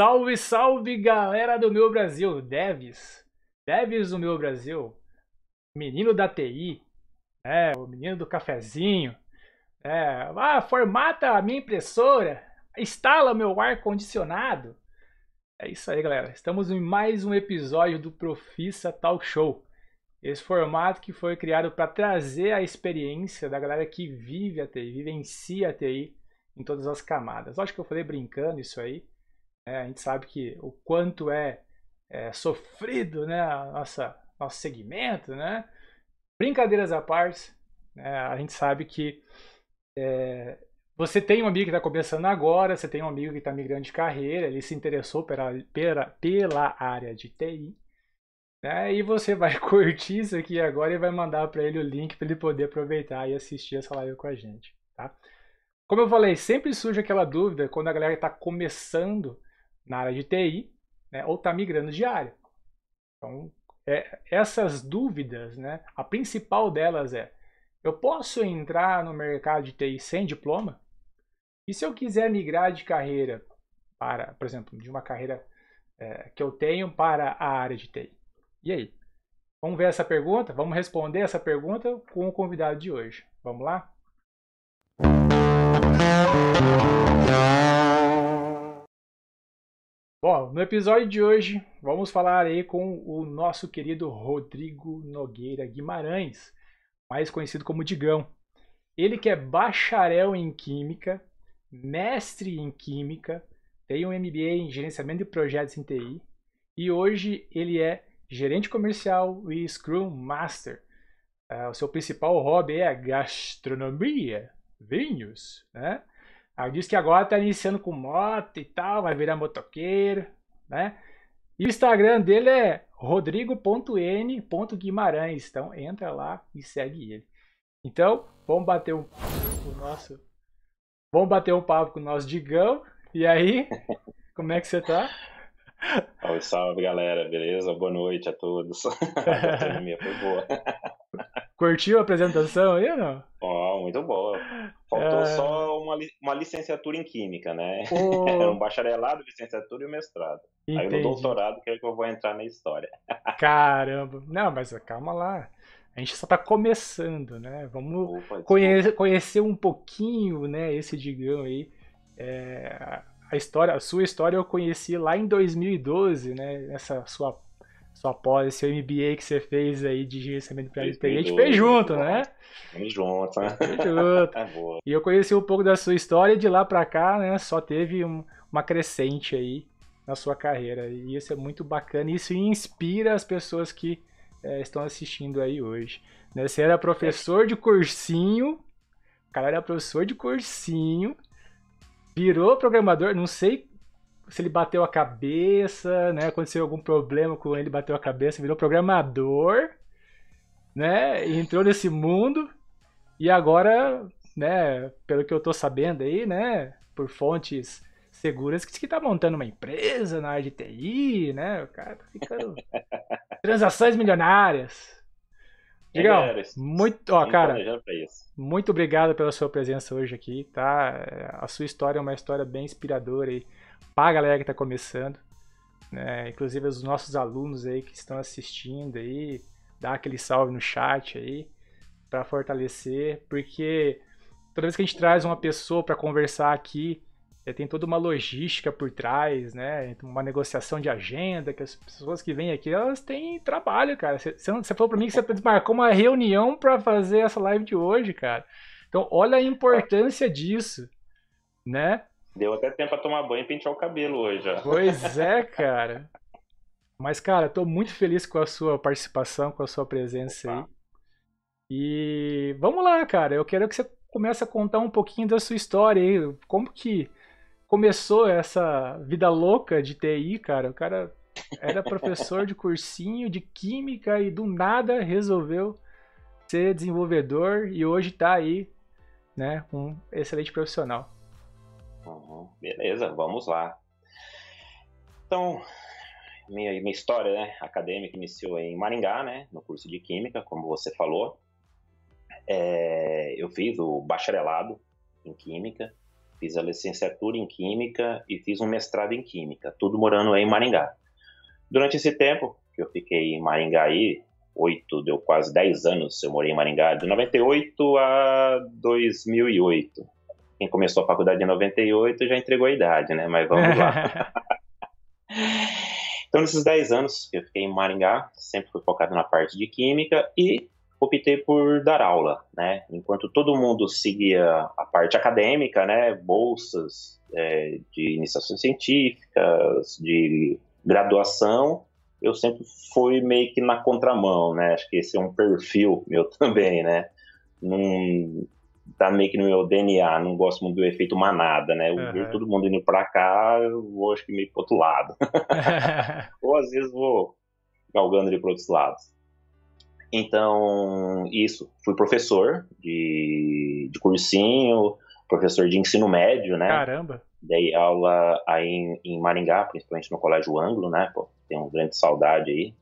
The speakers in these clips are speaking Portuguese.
Salve, salve, galera do meu Brasil, devs, devs do meu Brasil, menino da TI, é, o menino do cafezinho, é, ah, formata a minha impressora, instala meu ar condicionado. É isso aí, galera. Estamos em mais um episódio do Profissa Talk Show. Esse formato que foi criado para trazer a experiência da galera que vive a TI, vivencia a TI em todas as camadas. Acho que eu falei brincando isso aí. É, a gente sabe que o quanto é, é sofrido né, a nossa, nosso segmento, né? Brincadeiras à parte, né, a gente sabe que é, você tem um amigo que está começando agora, você tem um amigo que está migrando de carreira, ele se interessou pela, pela, pela área de TI, né, e você vai curtir isso aqui agora e vai mandar para ele o link para ele poder aproveitar e assistir essa live com a gente. Tá? Como eu falei, sempre surge aquela dúvida quando a galera está começando na área de TI né, ou está migrando de área. Então, é, essas dúvidas, né, a principal delas é: eu posso entrar no mercado de TI sem diploma? E se eu quiser migrar de carreira para, por exemplo, de uma carreira é, que eu tenho para a área de TI? E aí? Vamos ver essa pergunta? Vamos responder essa pergunta com o convidado de hoje. Vamos lá? Bom, no episódio de hoje vamos falar aí com o nosso querido Rodrigo Nogueira Guimarães, mais conhecido como Digão. Ele que é bacharel em Química, mestre em Química, tem um MBA em Gerenciamento de Projetos em TI e hoje ele é gerente comercial e Scrum Master. Uh, o seu principal hobby é a gastronomia, vinhos, né? Aí diz que agora tá iniciando com moto e tal, vai virar motoqueiro, né? E o Instagram dele é rodrigo.n.guimarães. Então entra lá e segue ele. Então, vamos bater um o nosso Vamos bater um papo com o nosso Digão. E aí, como é que você tá? Salve, salve, galera. Beleza? Boa noite a todos. a minha foi boa. Curtiu a apresentação aí ou não? Oh, muito boa. Faltou é... só uma, uma licenciatura em Química, né? Um bacharelado, licenciatura e um mestrado. Entendi. Aí no doutorado que é que eu vou entrar na história. Caramba. Não, mas calma lá. A gente só está começando, né? Vamos conhecer, conhecer um pouquinho, né, esse Digão aí. É, a história, a sua história eu conheci lá em 2012, né? Essa sua só após esse MBA que você fez aí de gerenciamento de TI, a gente fez junto, né? Fez junto, né? Fez junto. é e eu conheci um pouco da sua história e de lá para cá, né, só teve um, uma crescente aí na sua carreira. E isso é muito bacana, isso inspira as pessoas que é, estão assistindo aí hoje. Né? Você era professor de cursinho, o cara era professor de cursinho, virou programador, não sei se ele bateu a cabeça, né? Aconteceu algum problema com ele, bateu a cabeça, virou programador, né? E entrou nesse mundo e agora, né? Pelo que eu tô sabendo aí, né? Por fontes seguras que tá montando uma empresa na área de TI, né? O cara tá ficando transações milionárias. Digão, muito, ó, cara, muito obrigado pela sua presença hoje aqui, tá? A sua história é uma história bem inspiradora aí para a galera que está começando, né? Inclusive os nossos alunos aí que estão assistindo aí, dá aquele salve no chat aí para fortalecer, porque toda vez que a gente traz uma pessoa para conversar aqui, é, tem toda uma logística por trás, né? Uma negociação de agenda, que as pessoas que vêm aqui, elas têm trabalho, cara. Você, falou para mim que você marcou uma reunião para fazer essa live de hoje, cara. Então, olha a importância disso, né? Deu até tempo pra tomar banho e pentear o cabelo hoje, ó. Pois é, cara. Mas, cara, tô muito feliz com a sua participação, com a sua presença Opa. aí. E vamos lá, cara. Eu quero que você comece a contar um pouquinho da sua história aí. Como que começou essa vida louca de TI, cara? O cara era professor de cursinho de química e do nada resolveu ser desenvolvedor e hoje tá aí, né, um excelente profissional. Uhum, beleza, vamos lá. Então, minha, minha história né, acadêmica iniciou em Maringá, né, no curso de Química, como você falou. É, eu fiz o bacharelado em Química fiz a licenciatura em Química e fiz um mestrado em Química, tudo morando em Maringá. Durante esse tempo que eu fiquei em Maringá aí, oito, deu quase 10 anos eu morei em Maringá, de 98 a 2008. Quem começou a faculdade em 98 já entregou a idade, né? Mas vamos lá. então, nesses 10 anos que eu fiquei em Maringá, sempre fui focado na parte de Química e optei por dar aula, né? Enquanto todo mundo seguia a parte acadêmica, né? Bolsas é, de iniciações científicas, de graduação, eu sempre fui meio que na contramão, né? Acho que esse é um perfil meu também, né? Num, tá meio que no meu DNA, não gosto muito do efeito manada, né? Eu uhum. vejo todo mundo indo pra cá, eu vou acho que meio pro outro lado. Ou às vezes vou galgando ali para outros lados. Então, isso. Fui professor de, de cursinho, professor de ensino médio, né? Caramba! Dei aula aí em, em Maringá, principalmente no Colégio Anglo, né? Pô, tenho grande saudade aí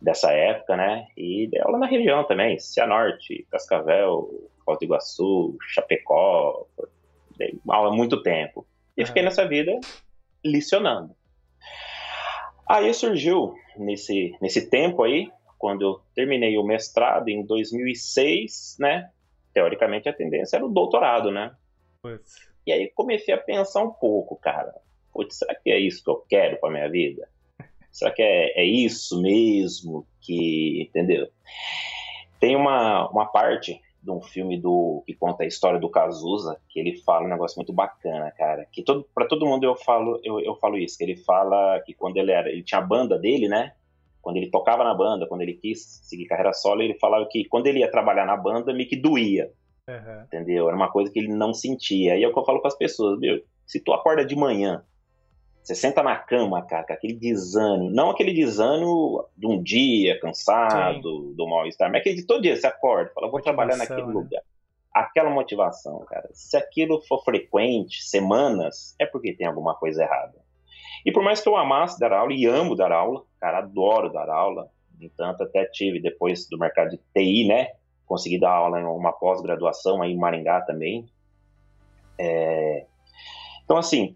dessa época, né? E dei aula na região também, Cianorte, Cascavel, Foz do Iguaçu, Chapecó. Há muito tempo. E uhum. fiquei nessa vida licionando. Aí surgiu, nesse, nesse tempo aí, quando eu terminei o mestrado em 2006, né? Teoricamente a tendência era o doutorado, né? Putz. E aí comecei a pensar um pouco, cara. Putz, será que é isso que eu quero para minha vida? Será que é, é isso mesmo que, entendeu? Tem uma, uma parte de um filme do que conta a história do Cazuza, que ele fala um negócio muito bacana, cara. Que todo, para todo mundo eu falo, eu, eu falo isso, que ele fala que quando ele era, ele tinha a banda dele, né? quando ele tocava na banda, quando ele quis seguir carreira solo, ele falava que quando ele ia trabalhar na banda, me que doía. Uhum. Entendeu? Era uma coisa que ele não sentia. E é o que eu falo para as pessoas, meu, se tu acorda de manhã, você senta na cama, cara, com aquele desânimo, não aquele desânimo de um dia cansado, Sim. do mal-estar, mas aquele de todo dia você acorda, fala, vou trabalhar naquele né? lugar. Aquela motivação, cara. Se aquilo for frequente, semanas, é porque tem alguma coisa errada. E por mais que eu amasse dar aula e amo dar aula, cara, adoro dar aula, no entanto, até tive depois do mercado de TI, né? Consegui dar aula em uma pós-graduação aí em Maringá também. É... Então, assim,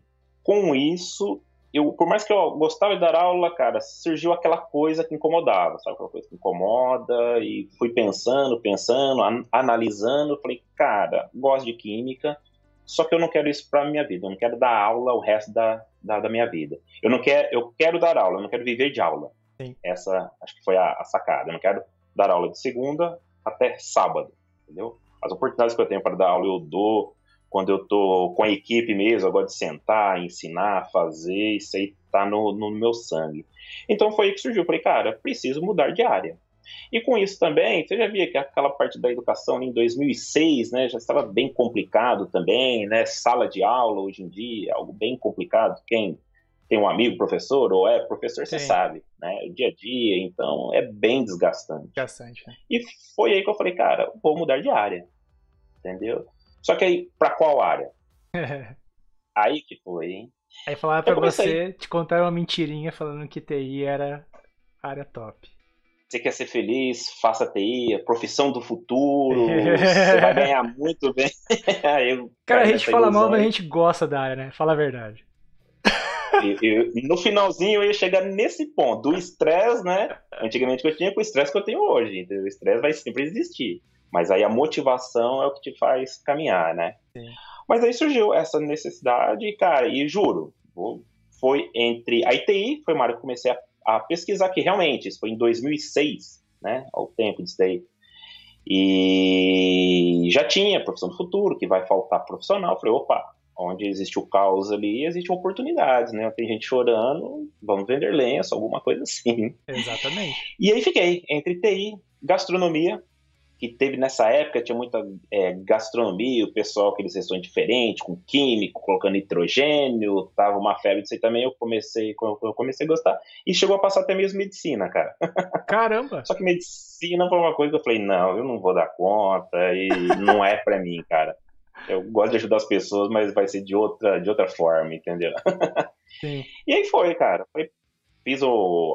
com isso, eu, por mais que eu gostava de dar aula, cara, surgiu aquela coisa que incomodava, sabe? Aquela coisa que incomoda, e fui pensando, pensando, an analisando, falei, cara, gosto de química, só que eu não quero isso para minha vida, eu não quero dar aula o resto da, da, da, minha vida. Eu não quero, eu quero dar aula, eu não quero viver de aula. Sim. Essa acho que foi a, a, sacada. Eu não quero dar aula de segunda até sábado, entendeu? As oportunidades que eu tenho para dar aula eu dou quando eu tô com a equipe mesmo, eu gosto de sentar, ensinar, fazer, isso aí tá no, no meu sangue. Então foi aí que surgiu. Eu falei, cara, preciso mudar de área. E com isso também, você já via que aquela parte da educação em 2006, né, já estava bem complicado também, né, sala de aula hoje em dia, algo bem complicado. Quem tem um amigo professor ou é professor, Sim. você sabe, né, o dia a dia, então é bem desgastante. Desgastante, né? E foi aí que eu falei, cara, vou mudar de área, entendeu? Só que aí, para qual área? aí que foi, hein? Aí falaram pra você, te contaram uma mentirinha falando que TI era área top você quer ser feliz, faça TI, profissão do futuro, você vai ganhar muito bem. eu, cara, a gente fala mal, mas a gente gosta da área, né? Fala a verdade. no finalzinho eu ia chegar nesse ponto, do estresse, né? Antigamente que eu tinha com o estresse que eu tenho hoje. Então, o estresse vai sempre existir. Mas aí a motivação é o que te faz caminhar, né? Sim. Mas aí surgiu essa necessidade, cara, e juro, foi entre a ITI, foi uma área que eu comecei a a pesquisar que realmente, isso foi em 2006, né, ao tempo disso daí, e já tinha profissão do futuro, que vai faltar profissional, falei, opa, onde existe o caos ali, existe oportunidades, né, tem gente chorando, vamos vender lenço, alguma coisa assim. Exatamente. E aí fiquei entre TI, gastronomia, que teve nessa época, tinha muita é, gastronomia, o pessoal, aqueles restaurantes diferentes, com químico, colocando nitrogênio, tava uma febre disso aí também, eu comecei, eu comecei a gostar, e chegou a passar até mesmo medicina, cara. Caramba! Só que medicina foi uma coisa que eu falei, não, eu não vou dar conta, e não é para mim, cara. Eu gosto de ajudar as pessoas, mas vai ser de outra, de outra forma, entendeu? Sim. E aí foi, cara. Foi fiz o,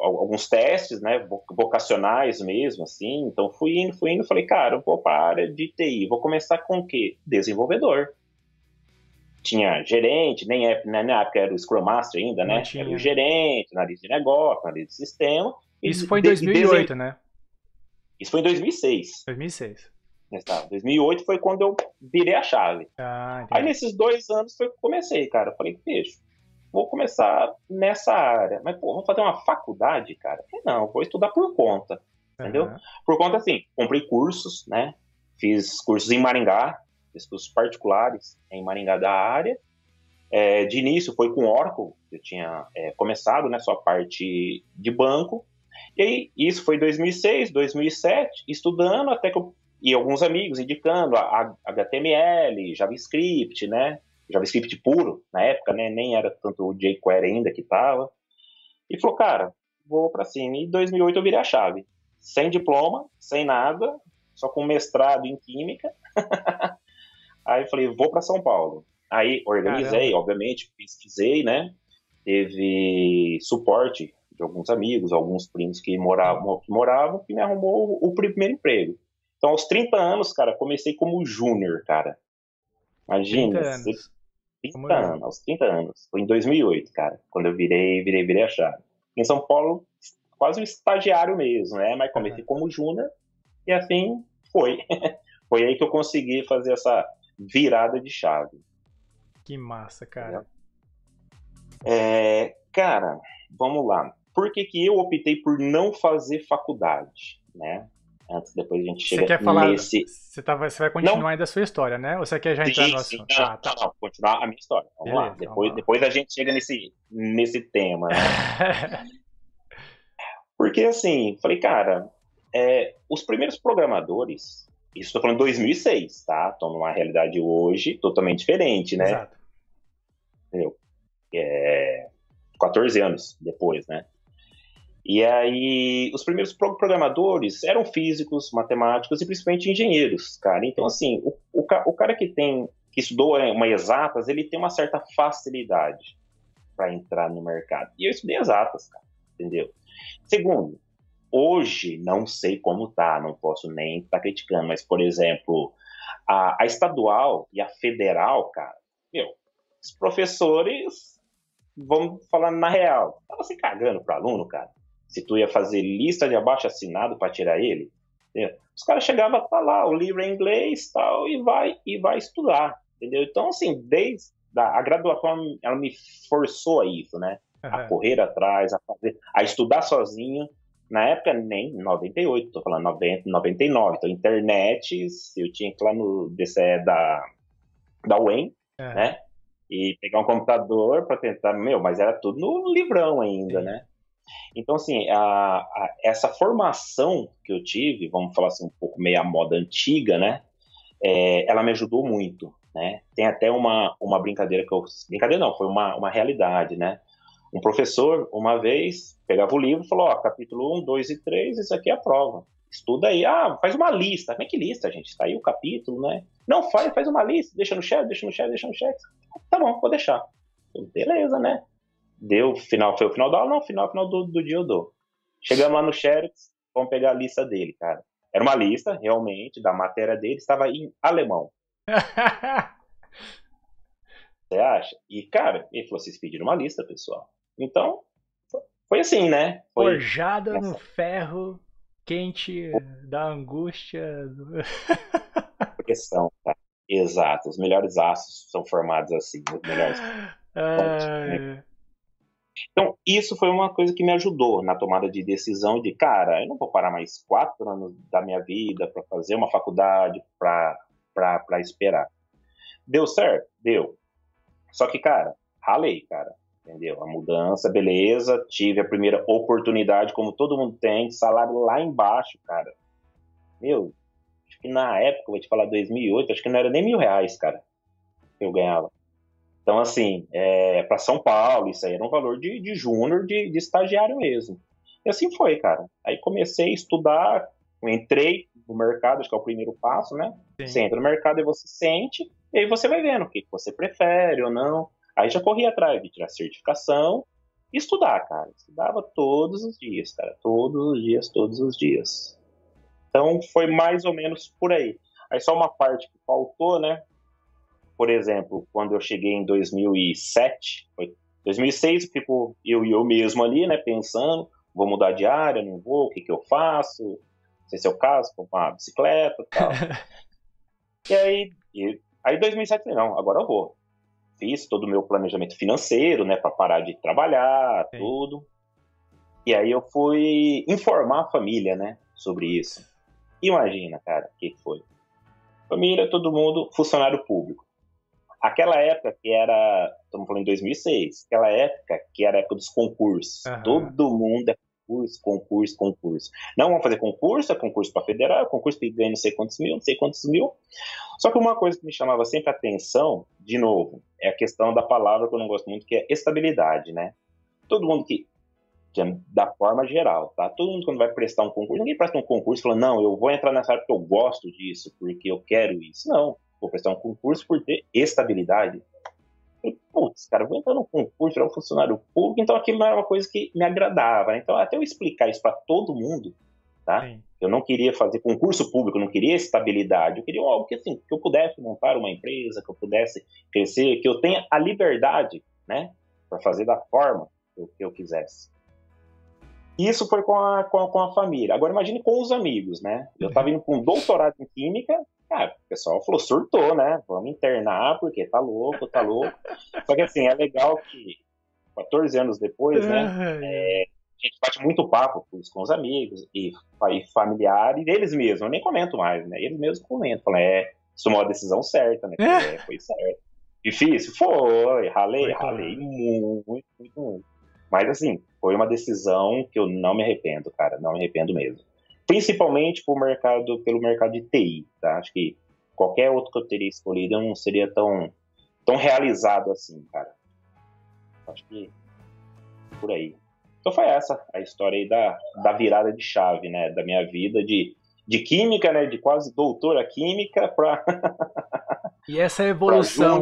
alguns testes, né, vocacionais mesmo, assim, então fui indo, fui indo, falei, cara, vou para a área de TI, vou começar com o quê? Desenvolvedor. tinha gerente, nem é, né, na época era o Scrum Master ainda, né? Era o gerente, analista de negócio, analista de sistema. Isso foi em 2008, né? Isso foi em 2006. 2006. 2008 foi quando eu virei a chave. Ah, Aí nesses dois anos foi que comecei, cara. Eu falei, bicho, vou começar nessa área. Mas, pô, vou fazer uma faculdade, cara? Não, vou estudar por conta. Entendeu? Uhum. Por conta, assim, comprei cursos, né? Fiz cursos em Maringá, fiz cursos particulares em Maringá da área. É, de início foi com Oracle, eu tinha é, começado, né, só a parte de banco. E aí, isso foi 2006, 2007, estudando até que eu e alguns amigos indicando a, HTML, JavaScript, né? JavaScript puro, na época, né? Nem era tanto o jQuery ainda que tava. E falou, cara, vou para cima. E em 2008 eu virei a chave. Sem diploma, sem nada, só com mestrado em química. Aí eu falei, vou para São Paulo. Aí organizei, Caramba. obviamente, pesquisei, né? Teve suporte de alguns amigos, alguns primos que moravam, que moravam, que me arrumou o primeiro emprego. Então, aos 30 anos, cara, comecei como júnior, cara. Imagina. 30 anos. 30 anos, aos 30 anos. Foi em 2008, cara, quando eu virei, virei, virei a chave. Em São Paulo, quase um estagiário mesmo, né? Mas comecei uhum. como júnior e assim foi. foi aí que eu consegui fazer essa virada de chave. Que massa, cara. É, cara, vamos lá. Por que, que eu optei por não fazer faculdade, né? Antes, depois a gente chega você quer falar, nesse... Você, tá, você vai continuar não. ainda a sua história, né? Ou você quer já entrar sim, no assunto? Sim, não, ah, tá. não, continuar a minha história. Vamos Beleza, lá. Depois, vamos lá. depois a gente chega nesse, nesse tema. Né? Porque assim, falei, cara, é, os primeiros programadores, isso estou falando 2006, tá? Estou numa realidade hoje totalmente diferente, né? Exato. Entendeu? É, 14 anos depois, né? E aí, os primeiros programadores eram físicos, matemáticos e principalmente engenheiros, cara. Então, assim, o, o, o cara que tem, que estudou uma exatas, ele tem uma certa facilidade para entrar no mercado. E eu estudei exatas, cara, entendeu? Segundo, hoje não sei como tá, não posso nem estar tá criticando, mas, por exemplo, a, a estadual e a federal, cara, meu, os professores, vamos falar na real, estavam se cagando para aluno, cara se tu ia fazer lista de abaixo assinado para tirar ele, entendeu? os caras chegavam tá lá, o livro em inglês tal, e vai e vai estudar, entendeu? Então, assim, desde a, a graduação, ela me forçou a isso, né? Uhum. A correr atrás, a fazer, a estudar sozinho. Na época, nem 98, tô falando 90, 99. Então, internet, eu tinha que ir lá no DCE da, da UEM, uhum. né? E pegar um computador para tentar, meu, mas era tudo no livrão ainda, Sim. né? Então, assim, a, a, essa formação que eu tive, vamos falar assim, um pouco meio a moda antiga, né? É, ela me ajudou muito, né? Tem até uma, uma brincadeira que eu... Brincadeira não, foi uma, uma realidade, né? Um professor, uma vez, pegava o livro e falou, ó, capítulo 1, 2 e 3, isso aqui é a prova. Estuda aí. Ah, faz uma lista. Como é que lista, gente? Está aí o capítulo, né? Não, faz, faz uma lista. Deixa no chat, deixa no chat, deixa no chat. Tá bom, vou deixar. Beleza, né? Deu, final, foi o final da aula? Não, final, final do, do dia eu dou. Chegamos lá no Xerox, vamos pegar a lista dele, cara. Era uma lista, realmente, da matéria dele, estava em alemão. Você acha? E, cara, ele falou: vocês pediram uma lista, pessoal. Então, foi assim, né? Foi Forjada no ferro quente da angústia. Questão, tá? Exato. Os melhores aços são formados assim. Os melhores. Né? Então, isso foi uma coisa que me ajudou na tomada de decisão de, cara, eu não vou parar mais quatro anos da minha vida para fazer uma faculdade, para esperar. Deu certo? Deu. Só que, cara, ralei, cara. Entendeu? A mudança, beleza. Tive a primeira oportunidade, como todo mundo tem, salário lá embaixo, cara. Meu, acho que na época, vou te falar, 2008, acho que não era nem mil reais, cara, que eu ganhava. Então, assim, é, para São Paulo, isso aí era um valor de, de júnior, de, de estagiário mesmo. E assim foi, cara. Aí comecei a estudar, entrei no mercado, acho que é o primeiro passo, né? Sim. Você entra no mercado e você sente, e aí você vai vendo o que você prefere ou não. Aí já corri atrás de tirar certificação e estudar, cara. Estudava todos os dias, cara. Todos os dias, todos os dias. Então foi mais ou menos por aí. Aí só uma parte que faltou, né? Por exemplo, quando eu cheguei em 2007, 2006 eu fico eu e eu mesmo ali, né, pensando, vou mudar de área, não vou, o que que eu faço? Não sei se é o caso, comprar uma bicicleta e tal. e aí, e, aí 2007 eu falei, não, agora eu vou. Fiz todo o meu planejamento financeiro, né, para parar de trabalhar, Sim. tudo. E aí eu fui informar a família, né, sobre isso. Imagina, cara, o que foi. Família, todo mundo, funcionário público. Aquela época que era, estamos falando em 2006, aquela época que era a época dos concursos. Uhum. Todo mundo é concurso, concurso, concurso. Não vamos fazer concurso, é concurso para federal, é concurso que ganha não sei quantos mil, não sei quantos mil. Só que uma coisa que me chamava sempre a atenção, de novo, é a questão da palavra que eu não gosto muito, que é estabilidade, né? Todo mundo que da forma geral, tá? Todo mundo quando vai prestar um concurso, ninguém presta um concurso falando, não, eu vou entrar nessa área porque eu gosto disso, porque eu quero isso. Não, vou prestar um concurso por ter estabilidade. Putz, cara, vou entrar no concurso, virar um funcionário público, então aquilo não era uma coisa que me agradava. Né? Então, até eu explicar isso para todo mundo, tá? Sim. Eu não queria fazer concurso público, não queria estabilidade, eu queria algo que, assim, que eu pudesse montar uma empresa, que eu pudesse crescer, que eu tenha a liberdade, né, para fazer da forma que eu quisesse. Isso foi com a, com a, com a família. Agora imagine com os amigos, né? Eu estava indo com um doutorado em química, cara, o pessoal falou, surtou, né? Vamos internar porque tá louco, tá louco. Só que assim, é legal que 14 anos depois, né? É, a gente bate muito papo com os amigos e, e familiares, eles mesmos, eu nem comento mais, né? Eles mesmos comentam, falam, é, isso é uma decisão certa, né? É, foi certo. Difícil? Foi, ralei, foi, ralei muito, muito, muito. Mas assim, foi uma decisão que eu não me arrependo, cara, não me arrependo mesmo. Principalmente por mercado, pelo mercado de TI, tá? Acho que qualquer outro que eu teria escolhido eu não seria tão, tão realizado assim, cara. Acho que por aí. Então foi essa a história aí da, da virada de chave, né? Da minha vida de, de química, né? De quase doutora química para. e essa evolução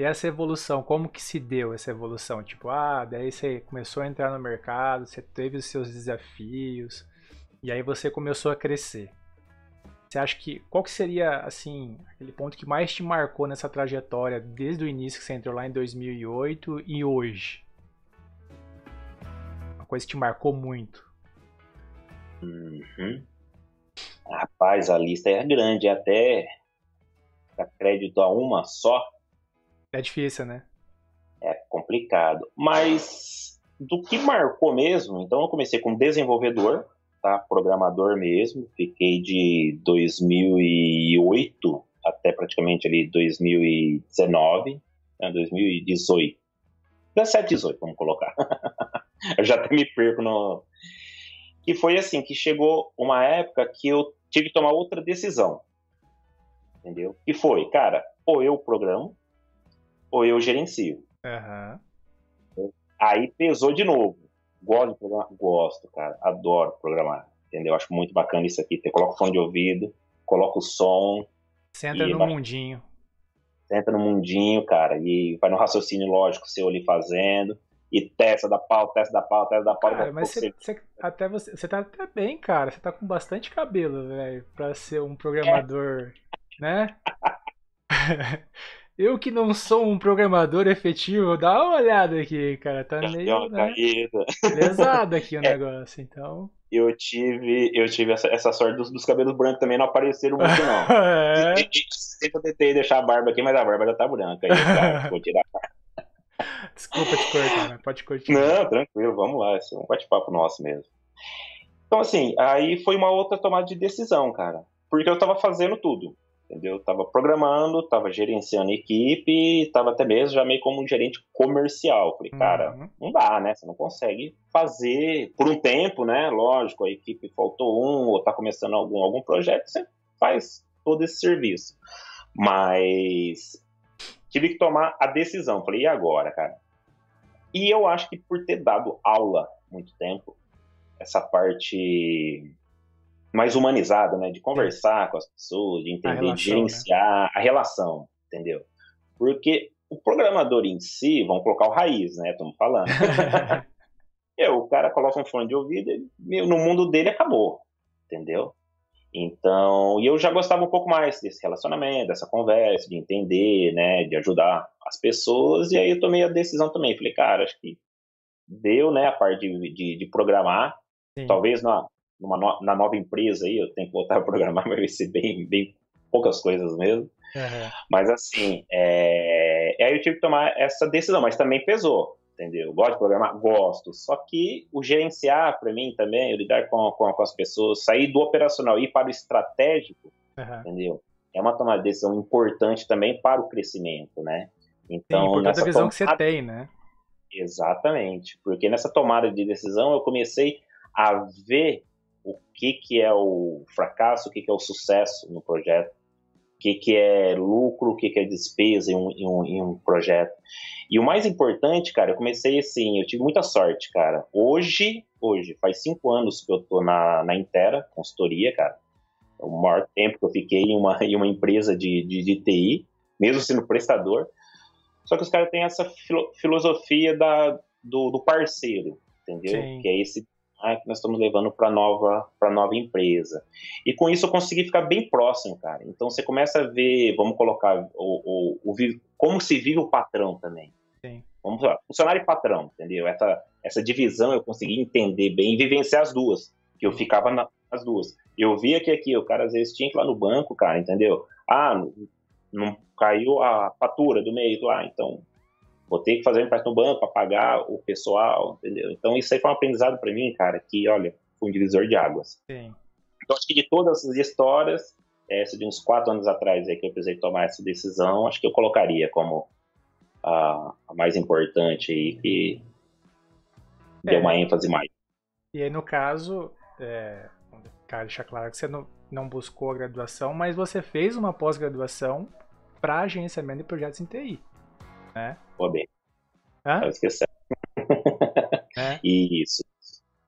e essa evolução, como que se deu essa evolução? Tipo, ah, daí você começou a entrar no mercado, você teve os seus desafios, e aí você começou a crescer. Você acha que qual que seria assim aquele ponto que mais te marcou nessa trajetória desde o início que você entrou lá em 2008 e hoje? Uma coisa que te marcou muito. Uhum. Rapaz, a lista é grande, até dar crédito a uma só é difícil, né? É complicado. Mas do que marcou mesmo, então eu comecei como desenvolvedor, tá? Programador mesmo. Fiquei de 2008 até praticamente ali 2019, né? 2018. 17, 18, vamos colocar. eu já até me perco no. Que foi assim, que chegou uma época que eu tive que tomar outra decisão. Entendeu? E foi, cara, ou eu programo, ou eu gerencio. Uhum. Aí pesou de novo. Gosto de programar? Gosto, cara. Adoro programar. Entendeu? Acho muito bacana isso aqui. Você coloca o fone de ouvido, coloca o som. Senta no vai... mundinho. Senta no mundinho, cara. E vai no raciocínio lógico seu ali fazendo. E testa da pau, testa da pau, testa da pau. Cara, mas você, você, até você, você tá até bem, cara. Você tá com bastante cabelo, velho, pra ser um programador, é. né? Eu que não sou um programador efetivo, dá uma olhada aqui, cara. Tá meio né, pesado aqui o é, negócio, então. Eu tive, eu tive essa, essa sorte dos, dos, cabelos brancos também não apareceram muito, não. é. Eu tentei deixar a barba aqui, mas a barba já tá branca. Aí, cara, vou tirar Desculpa te cortar, né? Pode continuar. Não, tranquilo, vamos lá. Esse é um bate-papo nosso mesmo. Então, assim, aí foi uma outra tomada de decisão, cara. Porque eu tava fazendo tudo entendeu? Tava programando, tava gerenciando equipe, tava até mesmo já meio como um gerente comercial. Falei, cara, uhum. não dá, né? Você não consegue fazer por um tempo, né? Lógico, a equipe faltou um ou tá começando algum, algum projeto, você faz todo esse serviço. Mas tive que tomar a decisão. Falei, e agora, cara? E eu acho que por ter dado aula muito tempo, essa parte mais humanizada, né? De conversar com as pessoas, de entender, relação, de gerenciar né? a relação, entendeu? Porque o programador em si, vamos colocar o raiz, né? Estamos falando. eu, o cara coloca um fone de ouvido, e, no mundo dele acabou, entendeu? Então, e eu já gostava um pouco mais desse relacionamento, dessa conversa, de entender, né, de ajudar as pessoas, e aí eu tomei a decisão também, falei, cara, acho que deu, né, a parte de, de, de programar, Sim. talvez na, numa na nova empresa aí eu tenho que voltar a programar, mas vai ser bem, bem poucas coisas mesmo, uhum. mas assim, é, aí eu tive que tomar essa decisão, mas também pesou, entendeu? Gosto de programar? Gosto. Só que o gerenciar, para mim também, lidar com, com, com, as pessoas, sair do operacional e ir para o estratégico, uhum. entendeu? É uma tomada de decisão importante também para o crescimento, né? Então, Sim, importante a visão tomada... que você tem, né? Exatamente, porque nessa tomada de decisão eu comecei a ver o que, que é o fracasso, o que, que é o sucesso no projeto, o que, que é lucro, o que, que é despesa em um, em, um, em um projeto. E o mais importante, cara, eu comecei assim, eu tive muita sorte, cara. Hoje, hoje, faz cinco anos que eu tô na, na Intera, consultoria, cara. É o maior tempo que eu fiquei em uma, em uma empresa de, de, de TI, mesmo sendo prestador. Só que os caras têm essa filo, filosofia da, do, do parceiro, entendeu? Sim. Que é esse ah, que nós estamos levando para nova para nova empresa. E com isso eu consegui ficar bem próximo, cara. Então você começa a ver, vamos colocar o, o, o como se vive o patrão também. Sim. Vamos lá, funcionário e patrão, entendeu? Essa, essa divisão eu consegui entender bem e vivenciar as duas, que eu ficava nas duas. Eu via que aqui o cara às vezes tinha que ir lá no banco, cara, entendeu? Ah, não, não caiu a fatura do mês lá, então vou ter que fazer um empréstimo no banco para pagar o pessoal, entendeu? Então isso aí foi um aprendizado para mim, cara, que olha, foi um divisor de águas. Sim. Então acho que de todas essas histórias, essa de uns quatro anos atrás aí que eu precisei tomar essa decisão, acho que eu colocaria como a, a mais importante e que é. deu uma ênfase mais. E aí, no caso, é, cara, deixar claro que você não, não buscou a graduação, mas você fez uma pós-graduação para agenciamento de projetos em TI, né? Pô, bem. Hã? Eu esqueci. É? Isso.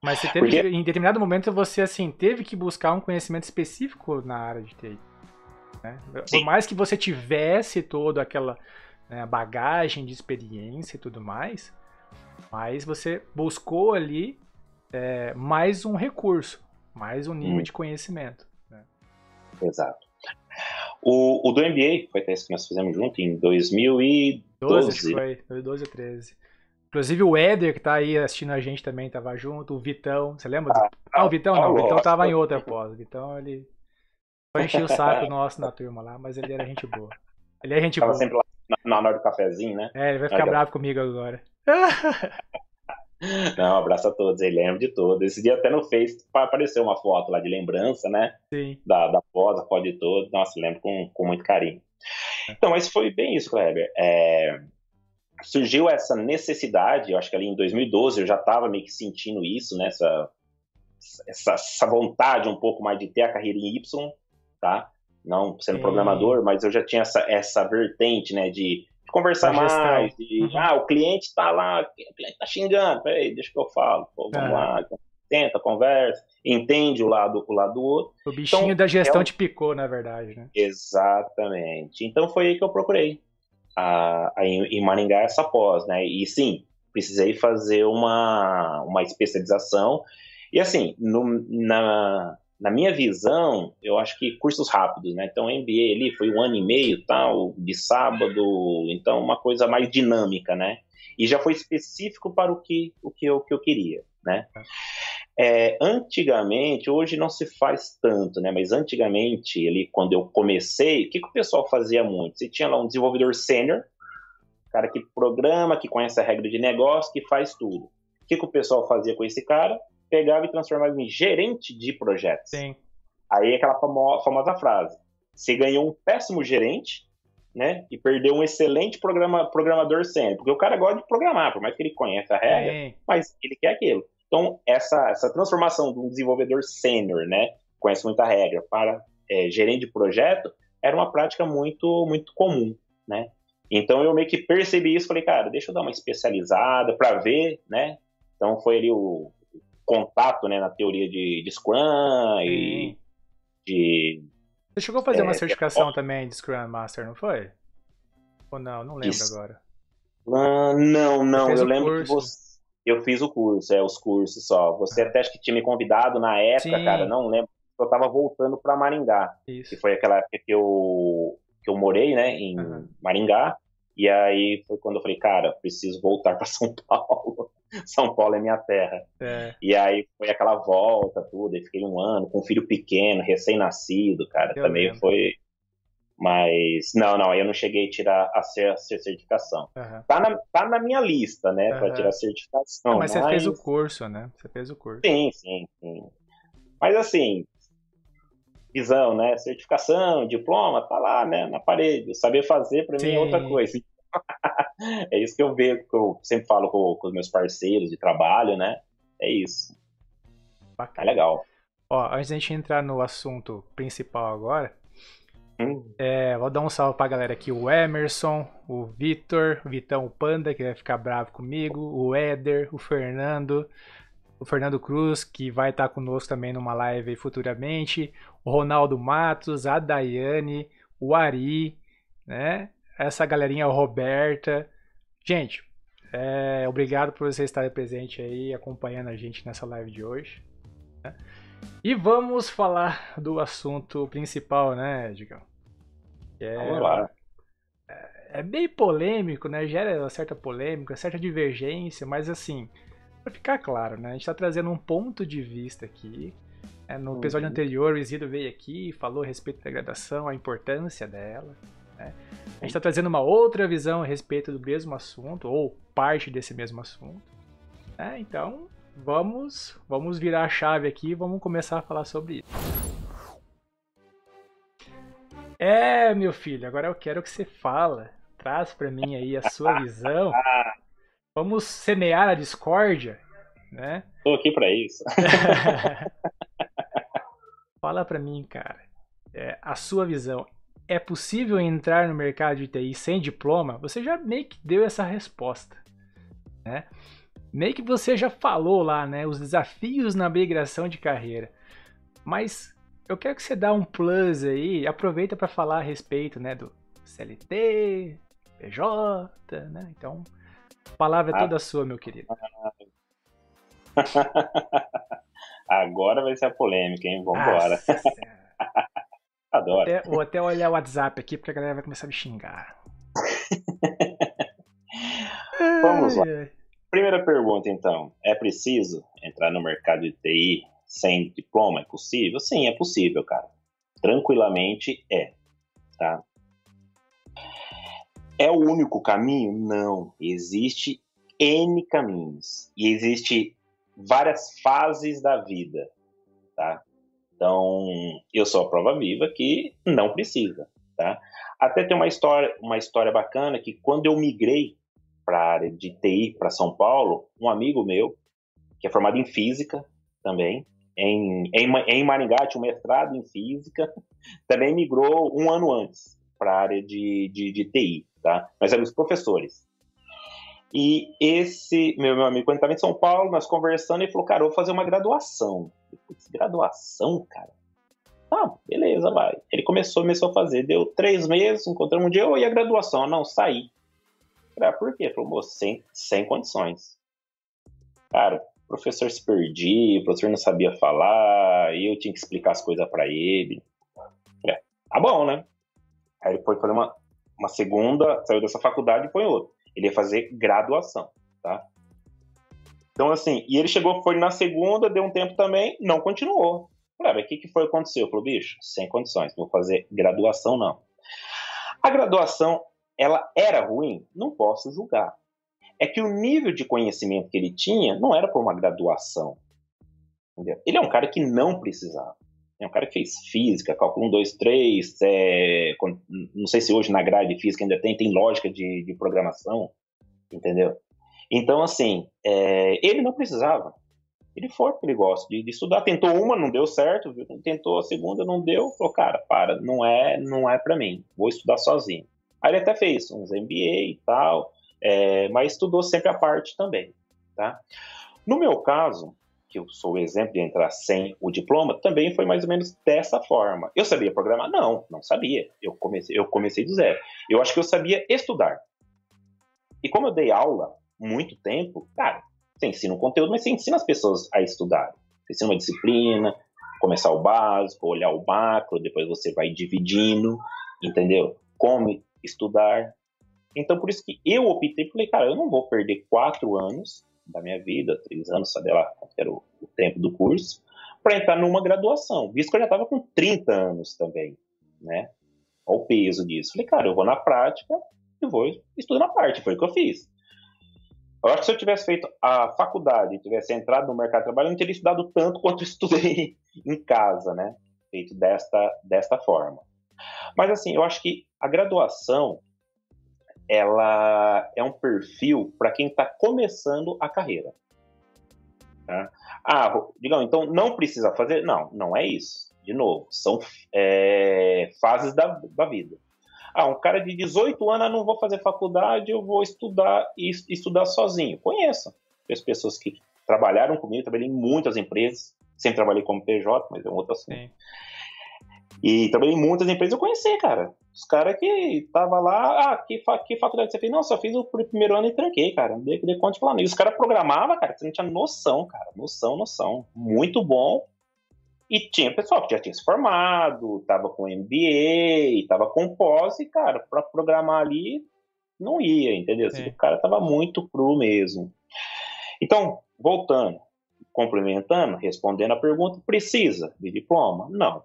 Mas você teve, Porque... em determinado momento, você, assim, teve que buscar um conhecimento específico na área de TI. Né? Por mais que você tivesse toda aquela né, bagagem de experiência e tudo mais, mas você buscou ali é, mais um recurso, mais um nível hum. de conhecimento. Né? Exato. O, o do MBA foi esse que nós fizemos junto em 2012. 12, foi, 2012 ou 13. Inclusive o Éder, que tá aí assistindo a gente também, tava junto, o Vitão, você lembra? Ah, ah o Vitão não, o Vitão tava em outra pós. O Vitão, ele foi encher o saco nosso na turma lá, mas ele era gente boa. Ele é gente tava boa. sempre lá na hora do cafezinho, né? É, ele vai ficar bravo comigo agora. Não, abraço a todos, ele lembra de todos. Esse dia até no Face apareceu uma foto lá de lembrança, né? Sim. Da, da foto, a foto de todos. Nossa, lembro com, com muito carinho. Então, mas foi bem isso, Kleber. É, surgiu essa necessidade, eu acho que ali em 2012 eu já estava meio que sentindo isso, né? Essa, essa, essa, vontade um pouco mais de ter a carreira em Y, tá? Não sendo programador, mas eu já tinha essa, essa vertente, né? De conversar mais, de, uhum. ah, o cliente está lá, o cliente está xingando, peraí, deixa que eu falo, pô, vamos é. lá, tenta, conversa, entende o lado, o lado do outro. O bichinho então, da gestão é um... te picou, na verdade, né? Exatamente. Então foi aí que eu procurei a, a, em Maringá essa pós, né? E sim, precisei fazer uma, uma especialização. E assim, no, na, na minha visão, eu acho que cursos rápidos, né? Então, MBA ali foi um ano e meio, tal, de sábado, então uma coisa mais dinâmica, né? E já foi específico para o que, o que, eu, que eu queria, né? É, antigamente, hoje não se faz tanto, né? Mas antigamente, ali, quando eu comecei, o que, que o pessoal fazia muito? Você tinha lá um desenvolvedor sênior, cara que programa, que conhece a regra de negócio, que faz tudo. O que, que o pessoal fazia com esse cara? pegava e transformava em gerente de projetos. Sim. Aí aquela famo famosa frase: você ganhou um péssimo gerente, né? E perdeu um excelente programa programador sênior. Porque o cara gosta de programar, por mais que ele conheça a regra, Sim. mas ele quer aquilo. Então, essa, essa transformação de um desenvolvedor sênior, né? Conhece muita regra, para é, gerente de projeto, era uma prática muito, muito comum, né? Então eu meio que percebi isso, falei, cara, deixa eu dar uma especializada para ver, né? Então foi ali o, contato né, na teoria de, de Scrum e de. Você chegou a fazer é, uma certificação é, também de Scrum Master, não foi? Ou não? Não lembro isso. agora. Uh, não, não. Eu lembro curso. que você. Eu fiz o curso, é, os cursos só. Você até acho que tinha me convidado na época, Sim. cara, não lembro eu tava voltando para Maringá. Isso. Que foi aquela época que eu, que eu morei, né, em uhum. Maringá. E aí foi quando eu falei, cara, preciso voltar para São Paulo. São Paulo é minha terra. É. E aí foi aquela volta, tudo. E fiquei um ano com um filho pequeno, recém-nascido, cara. Eu também lembro. foi. Mas, não, não, aí eu não cheguei a tirar a, ser, a certificação. Uhum. Tá, na, tá na minha lista, né, uhum. para tirar a certificação. Não, mas, mas, você fez o curso, né? Você fez o curso. Sim, sim, sim. Mas assim, visão, né? Certificação, diploma, tá lá, né? Na parede. Saber fazer para mim é outra coisa. é isso que eu vejo, que eu sempre falo com, com, os meus parceiros de trabalho, né? É isso. Bacana. É legal. Ó, antes da gente entrar no assunto principal agora, hum. é, vou dar um salve pra galera aqui, o Emerson, o Vitor, o Vitão Panda, que vai ficar bravo comigo, o Éder, o Fernando, o Fernando Cruz, que vai estar conosco também numa live futuramente, o Ronaldo Matos, a Daiane, o Ari, né? Essa galerinha, o Roberta. Gente, é, obrigado por vocês estarem presente aí, acompanhando a gente nessa live de hoje. Né? E vamos falar do assunto principal, né, Digão? É, vamos lá. É, é bem polêmico, né? Gera uma certa polêmica, certa divergência, mas assim, para ficar claro, né? A gente está trazendo um ponto de vista aqui. É, no episódio uhum. anterior, o Isidro veio aqui, falou a respeito da graduação, a importância dela. Né? A gente está trazendo uma outra visão a respeito do mesmo assunto, ou parte desse mesmo assunto. Né? Então, vamos, vamos virar a chave aqui e vamos começar a falar sobre isso. É, meu filho, agora eu quero que você fala. Traz para mim aí a sua visão Vamos semear a discórdia, né? Tô aqui para isso. Fala para mim, cara. É, a sua visão. É possível entrar no mercado de TI sem diploma? Você já meio que deu essa resposta, né? Meio que você já falou lá, né? Os desafios na migração de carreira. Mas eu quero que você dê um plus aí, aproveita para falar a respeito, né, do CLT, PJ, né? Então, a palavra é toda ah. sua, meu querido. Agora vai ser a polêmica, hein? Vambora. Adoro. Até, vou até olhar o WhatsApp aqui, porque a galera vai começar a me xingar. Vamos lá. Primeira pergunta, então. É preciso entrar no mercado de TI sem diploma? É possível? Sim, é possível, cara. Tranquilamente é. Tá? É o único caminho? Não. Existe N caminhos. E existe várias fases da vida, tá? Então, eu sou a prova viva que não precisa, tá? Até tem uma história, uma história bacana que quando eu migrei para a área de TI para São Paulo, um amigo meu, que é formado em física também, em, em, em Maringá, tinha um mestrado em física, também migrou um ano antes para a área de, de, de TI tá? Nós éramos professores. E esse meu, meu amigo, quando estava em São Paulo, nós conversando, ele falou, cara, eu vou fazer uma graduação. Putz, graduação, cara? Ah, beleza, vai. Ele começou, começou a fazer. Deu três meses, encontramos um dia, eu e a graduação? Não, saí. Ah, por quê? Ele falou, sem, sem condições. Cara, professor se perdia, o professor não sabia falar, e eu tinha que explicar as coisas para ele. É, tá bom, né? Aí ele foi fazer uma, uma segunda, saiu dessa faculdade e foi outra. Ele ia fazer graduação, tá? Então, assim, e ele chegou, foi na segunda, deu um tempo também, não continuou. Falei, o que, que foi que aconteceu? Falou, bicho, sem condições, vou fazer graduação, não. A graduação, ela era ruim? Não posso julgar. É que o nível de conhecimento que ele tinha não era por uma graduação. Entendeu? Ele é um cara que não precisava. É um cara que fez física, cálculo 1, 2, 3, é, não sei se hoje na grade de física ainda tem, tem lógica de, de programação, entendeu? Então, assim, é, ele não precisava. Ele foi porque ele gosta de, de, estudar. Tentou uma, não deu certo, viu? tentou a segunda, não deu. Falou, cara, para, não é, não é para mim. Vou estudar sozinho. Aí ele até fez uns MBA e tal, é, mas estudou sempre a parte também, tá? No meu caso, que eu sou o exemplo de entrar sem o diploma, também foi mais ou menos dessa forma. Eu sabia programar? Não, não sabia. Eu comecei, eu comecei do zero. Eu acho que eu sabia estudar. E como eu dei aula muito tempo, cara, você ensina um conteúdo, mas você ensina as pessoas a estudar. Você ensina uma disciplina, começar o básico, olhar o macro, depois você vai dividindo, entendeu? Como estudar. Então, por isso que eu optei, falei, cara, eu não vou perder quatro anos da minha vida, três anos, sabe lá quanto era o, o tempo do curso, para entrar numa graduação, visto que eu já estava com 30 anos também, né? Olha o peso disso. Falei, cara, eu vou na prática e vou estudar na parte, foi o que eu fiz. Eu acho que se eu tivesse feito a faculdade, tivesse entrado no mercado de trabalho, eu não teria estudado tanto quanto estudei em casa, né? Feito desta, desta forma. Mas assim, eu acho que a graduação ela é um perfil para quem está começando a carreira. Tá? Ah, digamos, então não precisa fazer? Não, não é isso. De novo, são é, fases da, da vida. Ah, um cara de 18 anos, não vou fazer faculdade, eu vou estudar e estudar sozinho. Conheço as pessoas que trabalharam comigo, trabalhei em muitas empresas, sempre trabalhei como PJ, mas é um outro assunto. Sim. E trabalhei em muitas empresas, eu conheci, cara. Os caras que tava lá, ah, que, fa que faculdade você fez? Não, só fiz o primeiro ano e tranquei, cara. Não dei, dei conta de falar. E os caras programavam, cara, você não tinha noção, cara. Noção, noção. Muito bom. E tinha pessoal que já tinha se formado, tava com MBA, tava com pós, e, cara, para programar ali não ia, entendeu? Assim, o cara tava muito cru mesmo. Então, voltando, complementando, respondendo a pergunta, precisa de diploma? Não.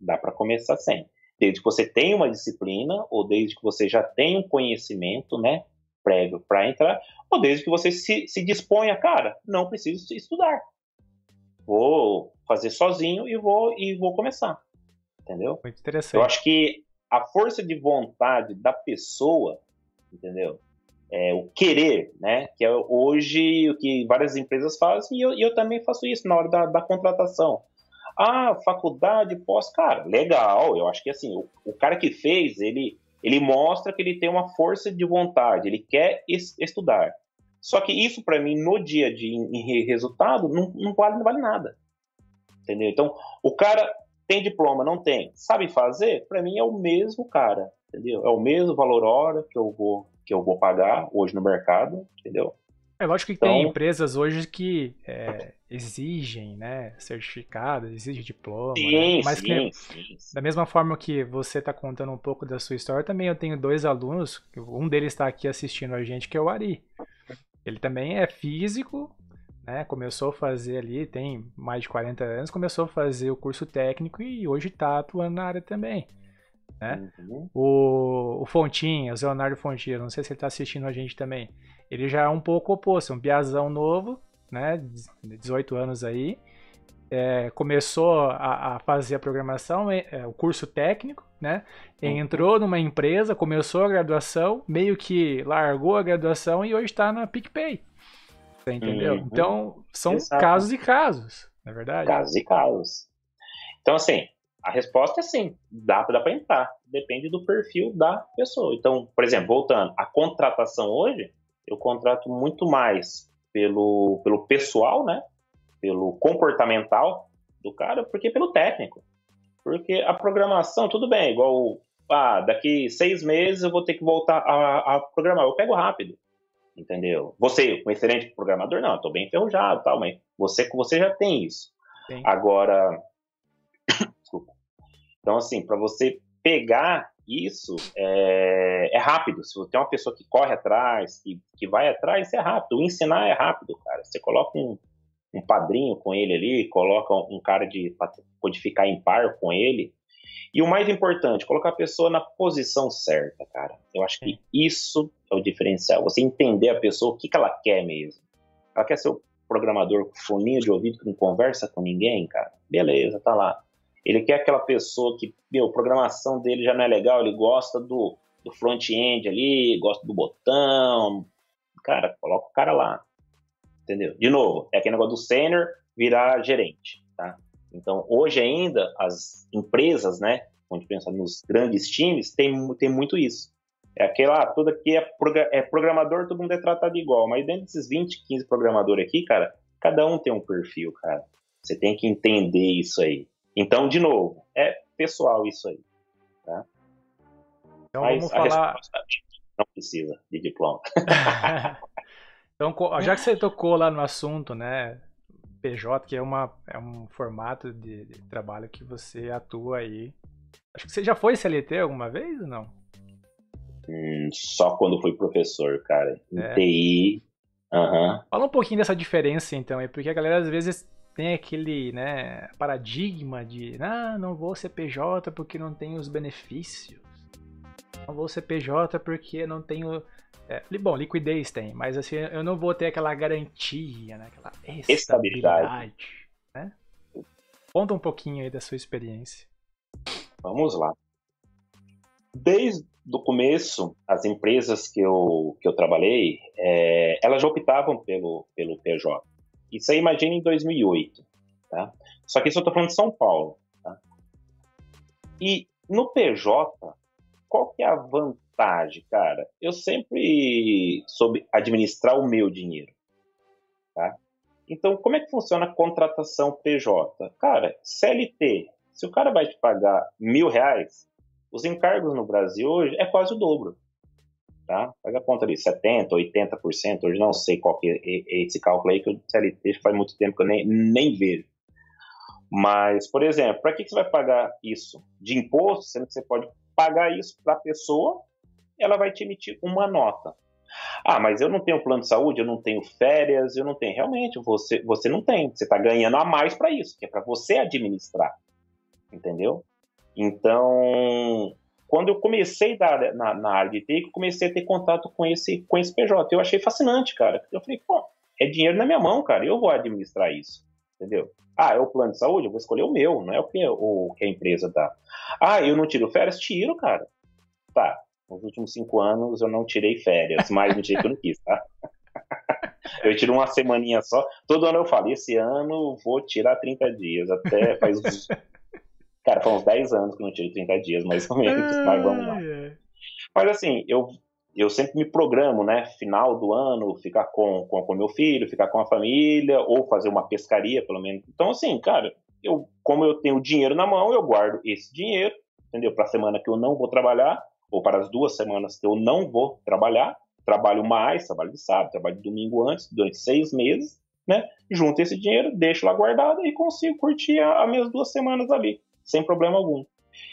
Dá para começar sem. Desde que você tenha uma disciplina, ou desde que você já tenha um conhecimento, né, prévio para entrar, ou desde que você se, se disponha, cara, não preciso estudar. Vou fazer sozinho e vou e vou começar. Entendeu? Muito interessante. Eu acho que a força de vontade da pessoa, entendeu? É, o querer, né? Que é hoje o que várias empresas fazem e eu, eu também faço isso na hora da, da contratação. Ah, faculdade, pós, cara, legal. Eu acho que assim, o, o, cara que fez, ele, ele mostra que ele tem uma força de vontade, ele quer es, estudar. Só que isso, para mim, no dia dia, em resultado, não, não, vale, não vale nada. Entendeu? Então, o cara tem diploma, não tem, sabe fazer? Para mim é o mesmo cara, entendeu? É o mesmo valor hora que eu vou que eu vou pagar hoje no mercado, entendeu? É lógico que então, tem empresas hoje que é, exigem, né, certificado, exigem diploma, sim, né? mas sim, que, sim, da mesma forma que você está contando um pouco da sua história, também eu tenho dois alunos, um deles está aqui assistindo a gente, que é o Ari. Ele também é físico, né? Começou a fazer ali, tem mais de 40 anos, começou a fazer o curso técnico e hoje está atuando na área também. Né? Uhum. O, o Fontinhas, Leonardo Fontinhas, não sei se ele está assistindo a gente também. Ele já é um pouco oposto, um piazão novo, né? 18 anos aí. É, começou a, a, fazer a programação, é, é, o curso técnico, né? Uhum. Entrou numa empresa, começou a graduação, meio que largou a graduação e hoje está na PicPay. Você entendeu? Uhum. Então, são Exato. casos e casos, na é verdade? Casos e casos. Então, assim, a resposta é sim, dá, dá para entrar. Depende do perfil da pessoa. Então, por exemplo, voltando, a contratação hoje, eu contrato muito mais pelo, pelo pessoal, né? Pelo comportamental do cara, porque pelo técnico. Porque a programação, tudo bem, igual, ah, daqui seis meses eu vou ter que voltar a, a programar. Eu pego rápido entendeu? Você, um excelente programador, não, estou bem enferrujado, tal, mas você, você já tem isso. Sim. Agora, desculpa. Então, assim, para você pegar isso é, é, rápido. Se você tem uma pessoa que corre atrás, que, que vai atrás, é rápido. O ensinar é rápido, cara. Você coloca um, um padrinho com ele ali, coloca um cara de codificar em par com ele. E o mais importante, colocar a pessoa na posição certa, cara. Eu acho que isso é o diferencial. Você entender a pessoa, o que, que ela quer mesmo. Ela quer ser o programador com foninho de ouvido que não conversa com ninguém, cara. Beleza, tá lá. Ele quer aquela pessoa que, meu, programação dele já não é legal, ele gosta do, do front-end ali, gosta do botão. Cara, coloca o cara lá. Entendeu? De novo, é aquele negócio do sênior virar gerente, tá? Então, hoje ainda, as empresas, né, quando pensa nos grandes times, tem, tem muito isso. É aquela, ah, tudo aqui é, é programador, todo mundo é tratado igual. Mas dentro desses 20, 15 programadores aqui, cara, cada um tem um perfil, cara. Você tem que entender isso aí. Então, de novo, é pessoal isso aí. Tá? Então Mas vamos falar. Não precisa de diploma. então, já que você tocou lá no assunto, né? PJ, que é, uma, é um formato de, de trabalho que você atua aí. Acho que você já foi CLT alguma vez ou não? Hum, só quando fui professor, cara. Em é. TI. Uhum. Fala um pouquinho dessa diferença, então, é porque a galera às vezes tem aquele né, paradigma de ah, não vou ser PJ porque não tenho os benefícios. Não vou ser PJ porque não tenho. É, bom, liquidez tem, mas assim, eu não vou ter aquela garantia, né, aquela estabilidade. estabilidade né? Conta um pouquinho aí da sua experiência. Vamos lá. Desde o começo, as empresas que eu, que eu trabalhei, é, elas já optavam pelo, pelo PJ. Isso aí imagina em 2008. Tá? Só que isso eu estou falando de São Paulo. Tá? E no PJ, qual que é a vantagem, cara? Eu sempre soube administrar o meu dinheiro. Tá? Então, como é que funciona a contratação PJ? Cara, CLT, se o cara vai te pagar mil reais, os encargos no Brasil hoje é quase o dobro. Tá? Faz a conta ali, 70%, 80%, hoje não sei qual que é esse cálculo aí, que o CLT faz muito tempo que eu nem, nem vejo. Mas, por exemplo, para que, que você vai pagar isso de imposto, sendo que você pode pagar isso para a pessoa, ela vai te emitir uma nota. Ah, mas eu não tenho plano de saúde, eu não tenho férias, eu não tenho. Realmente, você, você não tem. Você está ganhando a mais para isso, que é para você administrar. Entendeu? Então, quando eu comecei na, na área de TI, comecei a ter contato com esse, com esse PJ. Eu achei fascinante, cara. Eu falei, pô, é dinheiro na minha mão, cara. Eu vou administrar isso. Entendeu? Ah, é o plano de saúde? Eu vou escolher o meu, não é o que, o que a empresa dá. Ah, eu não tiro férias? Tiro, cara. Tá. Nos últimos cinco anos eu não tirei férias, mas no dia que eu não quis, tá? Eu tiro uma semaninha só. Todo ano eu falo, esse ano vou tirar 30 dias. Até faz Cara, faz uns 10 anos que eu não tiro 30 dias, mais ou menos, mas vamos lá. Mas assim, eu, eu sempre me programo, né? Final do ano, ficar com, com, com meu filho, ficar com a família, ou fazer uma pescaria, pelo menos. Então, assim, cara, eu, como eu tenho dinheiro na mão, eu guardo esse dinheiro, entendeu? Para a semana que eu não vou trabalhar, ou para as duas semanas que eu não vou trabalhar, trabalho mais, trabalho de sábado, trabalho de domingo antes, durante seis meses, né? Junto esse dinheiro, deixo lá guardado e consigo curtir as minhas duas semanas ali sem problema algum.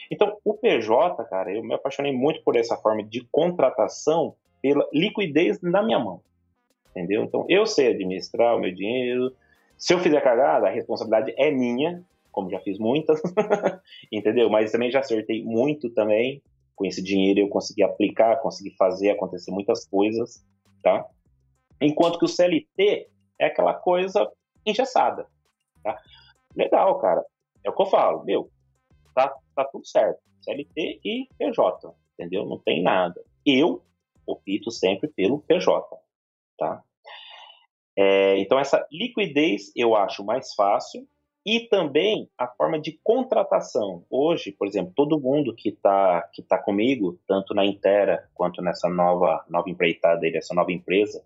Então, o PJ, cara, eu me apaixonei muito por essa forma de contratação pela liquidez na minha mão. Entendeu? Então, eu sei administrar o meu dinheiro. Se eu fizer cagada, a responsabilidade é minha, como já fiz muitas, entendeu? Mas também já acertei muito também. Com esse dinheiro eu consegui aplicar, consegui fazer acontecer muitas coisas, tá? Enquanto que o CLT é aquela coisa engessada, tá? Legal, cara. É o que eu falo, meu, tá, tá tudo certo. CLT e PJ, entendeu? Não tem nada. Eu opto sempre pelo PJ, tá? É, então, essa liquidez eu acho mais fácil e também a forma de contratação. Hoje, por exemplo, todo mundo que está que tá comigo, tanto na Intera quanto nessa nova, nova empreitada, essa nova empresa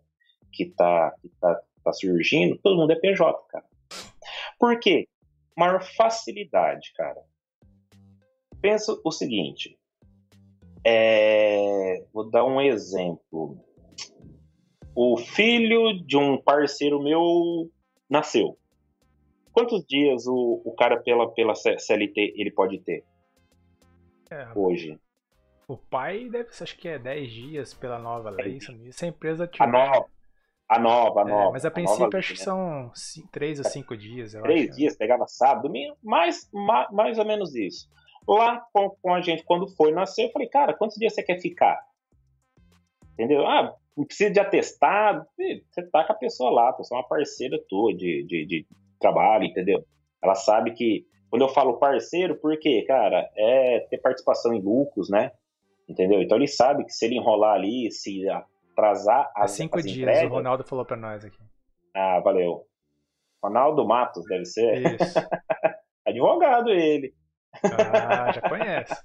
que está que tá, tá surgindo, todo mundo é PJ, cara. Por quê? Maior facilidade, cara pensa o seguinte. É, vou dar um exemplo. O filho de um parceiro meu nasceu. Quantos dias o, o cara pela, pela CLT ele pode ter? É, hoje. O pai deve ser, acho que é 10 dias pela nova lei. Se a empresa tiver... A nova. A nova, a é, nova. Mas a princípio a acho que né? são 3 ou 5 dias. 3 dias, pegava sábado, domingo, mais, mais, mais ou menos isso. Lá com, com a gente, quando foi nascer, eu falei, cara, quantos dias você quer ficar? Entendeu? Ah, não precisa de atestado. Você tá com a pessoa lá, a pessoa é uma parceira tua de, de, de trabalho, entendeu? Ela sabe que, quando eu falo parceiro, por quê? Cara, é ter participação em lucros, né? Entendeu? Então ele sabe que se ele enrolar ali, se atrasar as, é cinco as dias, entregas... o Ronaldo falou pra nós aqui. Ah, valeu. Ronaldo Matos, deve ser. Isso. Advogado ele. Ah, já conhece.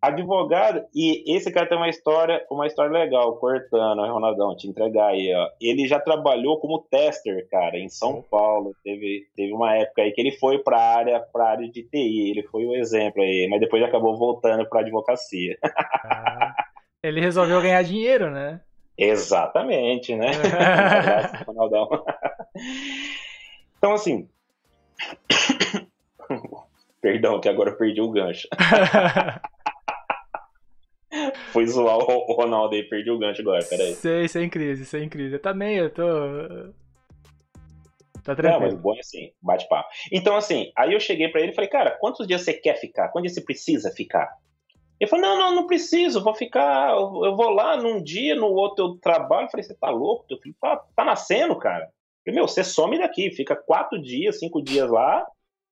Advogado, e esse cara tem uma história, uma história legal, cortando, Ronaldão, te entregar aí, ó. Ele já trabalhou como tester, cara, em São Paulo. Teve, teve uma época aí que ele foi pra área, pra área de TI, ele foi o exemplo aí, mas depois acabou voltando pra advocacia. Ah, ele resolveu ganhar dinheiro, né? Exatamente, né? Ronaldão. Então, assim. Perdão, que agora eu perdi o gancho. Foi zoar o Ronaldo aí, perdi o gancho agora, peraí. Sei, sem crise, sem crise. Eu também, eu tô. Tá tranquilo. Não, mas bom é assim, bate papo. Então, assim, aí eu cheguei para ele e falei, cara, quantos dias você quer ficar? Quantos dias você precisa ficar? Ele falou, não, não, não preciso, vou ficar, eu vou lá num dia, no outro eu trabalho. Eu falei, você tá louco? Teu filho tá, tá nascendo, cara. Eu falei, meu, você some daqui, fica quatro dias, cinco dias lá,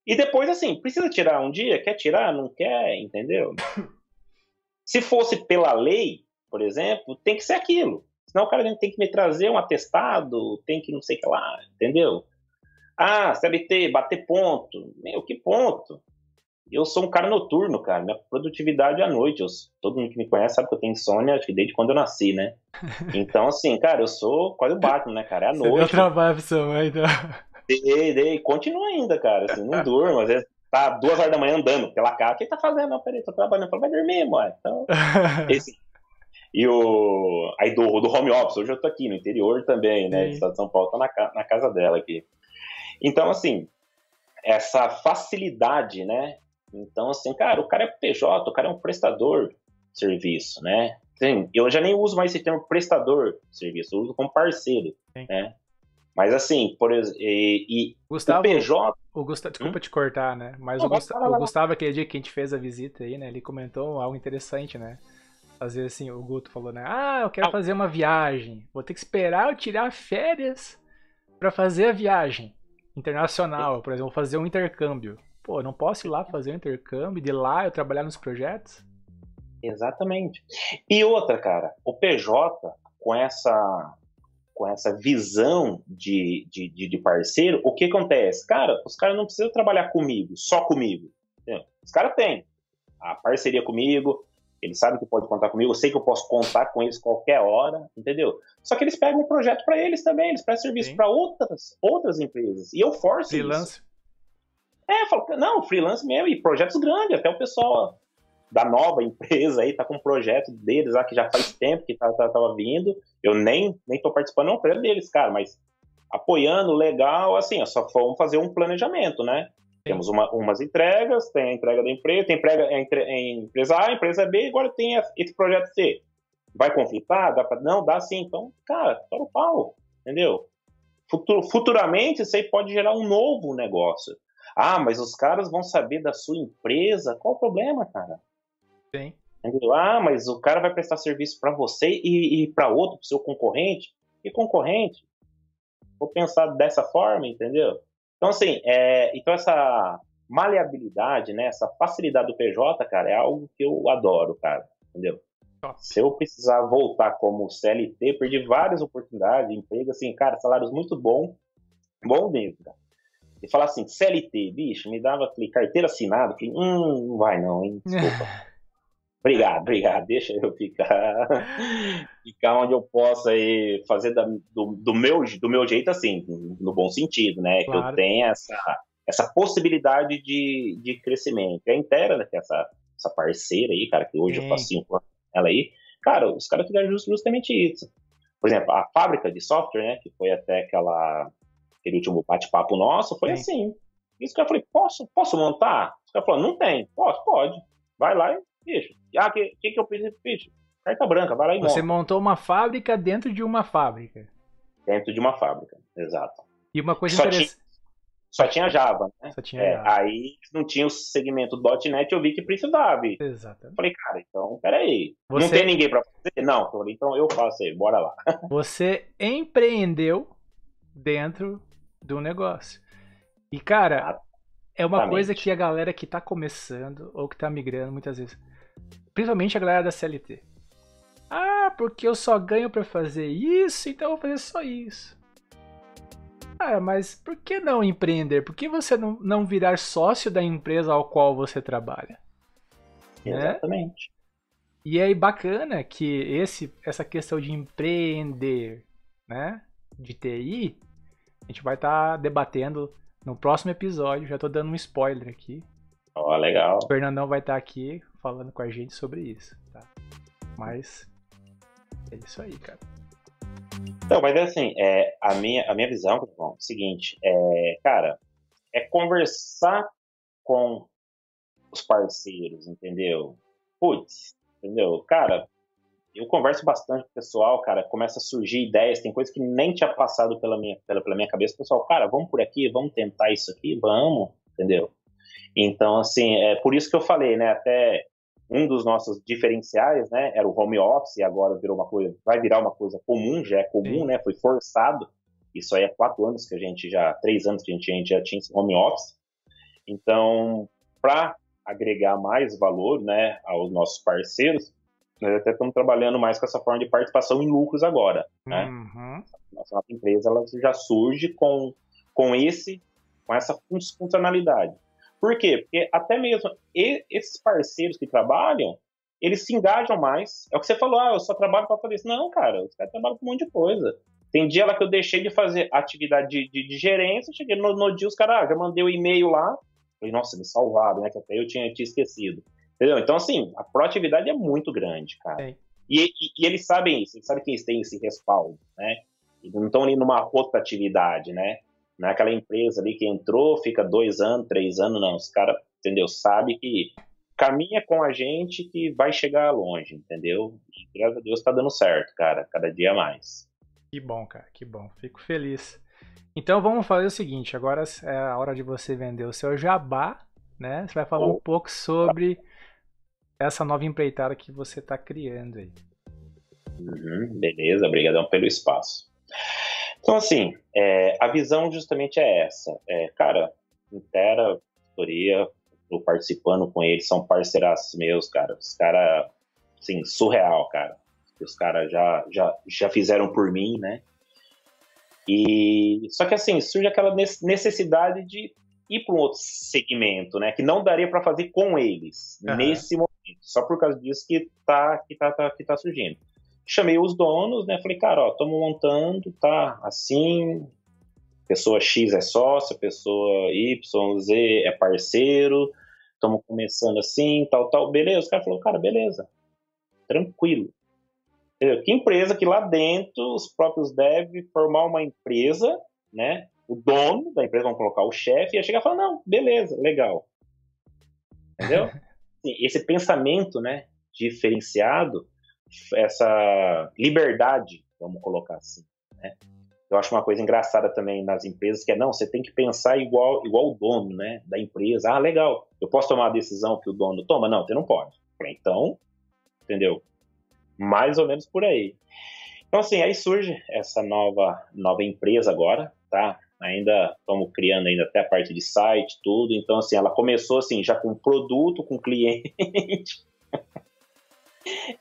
e depois, assim, precisa tirar um dia? Quer tirar? Não quer? Entendeu? Se fosse pela lei, por exemplo, tem que ser aquilo. Senão o cara tem que me trazer um atestado, tem que não sei o que lá, entendeu? Ah, CLT, bater ponto. Meu, que ponto? Eu sou um cara noturno, cara. Minha produtividade é à noite. Eu, todo mundo que me conhece sabe que eu tenho insônia, acho que desde quando eu nasci, né? Então, assim, cara, eu sou quase o Batman, né, cara? É à Você noite. Deu trabalho pra sua mãe, então. Dei, dei. Continua ainda, cara. Assim, não durmo. Às vezes tá duas horas da manhã andando pela casa. O que tá fazendo? Não, peraí, tô trabalhando. Falo, vai dormir, mãe. Então, esse... E o. Aí do, do home office, hoje eu tô aqui no interior também, né? Sim. Estado de São Paulo, tô na, na casa dela aqui. Então, assim, essa facilidade, né? Então, assim, cara, o cara é PJ, o cara é um prestador de serviço, né? Sim, eu já nem uso mais esse termo prestador de serviço, eu uso como parceiro, Sim. né? Mas assim, por exemplo, e, e Gustavo, o PJ... O Gustavo, desculpa hum? te cortar, né? Mas Não, o, Gustavo, o Gustavo, aquele dia que a gente fez a visita aí, né? Ele comentou algo interessante, né? Fazer assim, o Guto falou, né? Ah, eu quero fazer uma viagem. Vou ter que esperar eu tirar férias para fazer a viagem internacional. Por exemplo, fazer um intercâmbio. Pô, não posso ir lá fazer um intercâmbio, de lá eu trabalhar nos projetos? Exatamente. E outra, cara, o PJ, com essa com essa visão de, de, de, parceiro, o que acontece? Cara, os caras não precisam trabalhar comigo, só comigo. Entendeu? Os caras têm a parceria comigo, eles sabem que pode contar comigo, eu sei que eu posso contar com eles qualquer hora, entendeu? Só que eles pegam um projeto para eles também, eles prestam serviço para outras, outras empresas. E eu forço freelance. isso. É, eu falo, não, freelance mesmo, e projetos grandes, até o pessoal da nova empresa aí tá com um projeto deles lá que já faz tempo que tá, tá, tava vindo. Eu nem, nem tô participando, não, projeto deles, cara, mas apoiando, legal, assim, só vamos fazer um planejamento, né? Temos uma, umas entregas, tem a entrega da empresa, tem entrega em, em empresa A, empresa B, agora tem esse projeto C. Vai conflitar? Dá pra... Não, dá sim. Então, cara, para o pau, entendeu? futuramente, isso aí pode gerar um novo negócio. Ah, mas os caras vão saber da sua empresa? Qual o problema, cara? Sim. Entendeu? Ah, mas o cara vai prestar serviço para você e, e para outro, para seu concorrente. E concorrente? Vou pensar dessa forma, entendeu? Então, assim, é, então essa maleabilidade, né, essa facilidade do PJ, cara, é algo que eu adoro, cara, entendeu? Se eu precisar voltar como CLT, perdi várias oportunidades de emprego, assim, cara, salários muito bons, bom mesmo, cara. E falar assim, CLT, bicho, me dava aquele carteira assinada, que hum, não vai não, hein, desculpa. Obrigado, obrigado. Deixa eu ficar, ficar onde eu possa aí fazer da, do, do, meu, do meu jeito assim, no bom sentido, né? Claro. Que eu tenha essa, essa possibilidade de, de crescimento. É inteira, né? Essa, essa parceira aí, cara, que hoje Sim. eu faço cinco anos ela aí. Cara, os caras fizeram justamente isso. Por exemplo, a fábrica de software, né? Que foi até aquela, aquele último bate-papo nosso, foi Sim. assim. Isso que eu falei, posso, posso montar? Os caras falaram, não tem. Posso, pode. Vai lá e Bicho, ah, que, que, que eu preciso? Bicho, carta branca, vai lá e Você montou uma fábrica dentro de uma fábrica. Dentro de uma fábrica, exato. E uma coisa interessante. Só tinha Java, né? Só tinha é, Java. Aí não tinha o segmento .NET, eu vi que precisava. Exato. Falei, cara, então, peraí. Você... Não tem ninguém para fazer? Não. Falei, então eu faço aí, bora lá. Você empreendeu dentro do negócio. E, cara, é uma coisa que a galera que tá começando ou que tá migrando muitas vezes Principalmente a galera da CLT. Ah, porque eu só ganho para fazer isso, então eu vou fazer só isso. Ah, mas por que não empreender? Por que você não, não virar sócio da empresa ao qual você trabalha? Né? Exatamente. E é bacana que esse, essa questão de empreender, né, de TI, a gente vai estar tá debatendo no próximo episódio. Já estou dando um spoiler aqui. Ó, oh, legal. O Fernandão vai estar aqui falando com a gente sobre isso, tá? Mas é isso aí, cara. Então, mas é assim, é, a, minha, a minha visão, bom, é o seguinte, é, cara, é conversar com os parceiros, entendeu? Putz, entendeu? Cara, eu converso bastante com o pessoal, cara, começa a surgir ideias, tem coisas que nem tinha passado pela minha, pela, pela minha cabeça. Pessoal, cara, vamos por aqui, vamos tentar isso aqui, vamos, entendeu? Então, assim, é por isso que eu falei, né, até um dos nossos diferenciais, né, era o home office, e agora virou uma coisa, vai virar uma coisa comum, já é comum, Sim. né, foi forçado. Isso aí é quatro anos que a gente já, três anos que a gente, a gente já tinha esse home office. Então, para agregar mais valor, né, aos nossos parceiros, nós até estamos trabalhando mais com essa forma de participação em lucros agora, né? Uhum. Nossa, nossa empresa ela já surge com, com esse com essa funcionalidade. Por quê? Porque até mesmo esses parceiros que trabalham, eles se engajam mais. É o que você falou, ah, eu só trabalho para fazer isso. Não, cara, os caras trabalham com um monte de coisa. Tem dia lá que eu deixei de fazer atividade de, de, de gerência, cheguei no, no dia, os caras, ah, já mandei o um e-mail lá. Falei, nossa, me salvaram, né? Que até eu tinha, tinha esquecido. Entendeu? Então, assim, a proatividade é muito grande, cara. E, e, e, eles sabem isso, eles sabem que eles têm esse respaldo, né? Eles não estão ali numa rotatividade, né? Não é aquela empresa ali que entrou, fica dois anos, três anos, não. Os caras, entendeu? Sabe que caminha com a gente que vai chegar longe, entendeu? E, graças a Deus tá dando certo, cara, cada dia mais. Que bom, cara, que bom. Fico feliz. Então vamos fazer o seguinte, agora é a hora de você vender o seu jabá, né? Você vai falar oh. um pouco sobre essa nova empreitada que você está criando aí. Uhum, beleza, obrigadão pelo espaço. Então, assim, é, a visão justamente é essa. É, cara, Intera, Vistoria, estou participando com eles, são parceiraços meus, cara. Os caras, assim, surreal, cara. Os caras já, já, já fizeram por mim, né? E só que assim surge aquela necessidade de ir para um outro segmento, né? Que não daria para fazer com eles uhum. nesse momento. Só por causa disso que tá, que tá, tá, que tá surgindo. Chamei os donos, né? Falei, cara, ó, estamos montando, tá assim. Pessoa X é sócia, pessoa Y, Z é parceiro, estamos começando assim, tal, tal. Beleza? O cara falou, cara, beleza. Tranquilo. Entendeu? Que empresa que lá dentro os próprios devem formar uma empresa, né? O dono da empresa, vão colocar o chefe, ia chegar e falar, não, beleza, legal. Entendeu? esse pensamento né, diferenciado, essa liberdade, vamos colocar assim. Né? Eu acho uma coisa engraçada também nas empresas que é não, você tem que pensar igual igual o dono, né, da empresa. Ah, legal. Eu posso tomar a decisão que o dono toma? Não, você não pode. Então, entendeu? Mais ou menos por aí. Então assim, aí surge essa nova nova empresa agora, tá? ainda estamos criando ainda até a parte de site, tudo. Então, assim, ela começou assim, já com produto, com cliente.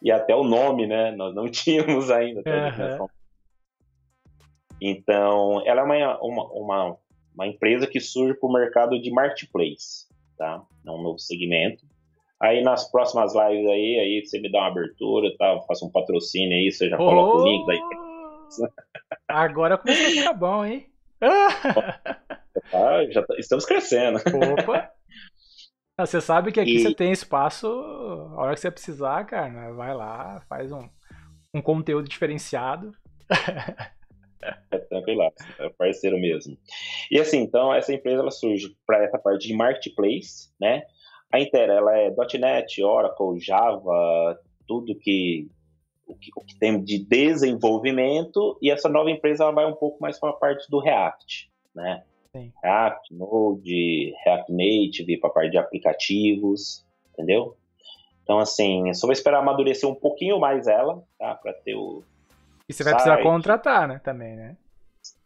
E até o nome, né? Nós não tínhamos ainda. Uhum. Então, ela é uma, uma, uma, uma empresa que surge para o mercado de marketplace, tá? É um novo segmento. Aí nas próximas lives aí, aí você me dá uma abertura, tá? Faça um patrocínio aí, você já oh! coloca o link daí. Agora começou a ficar bom, hein? ah, já tá, estamos crescendo. Opa! Ah, você sabe que aqui e... você tem espaço, a hora que você precisar, cara, né? vai lá, faz um, um conteúdo diferenciado. É tranquilo, é parceiro mesmo. E assim, então essa empresa ela surge para essa parte de marketplace, né? A Intera ela é .NET, Oracle, Java, tudo que o que, o que tem de desenvolvimento, e essa nova empresa ela vai um pouco mais para a parte do React, né? Sim. React, Node, React Native, para a parte de aplicativos, entendeu? Então, assim, só vou esperar amadurecer um pouquinho mais ela, tá? Para ter o. E você vai site. precisar contratar, né? Também, né?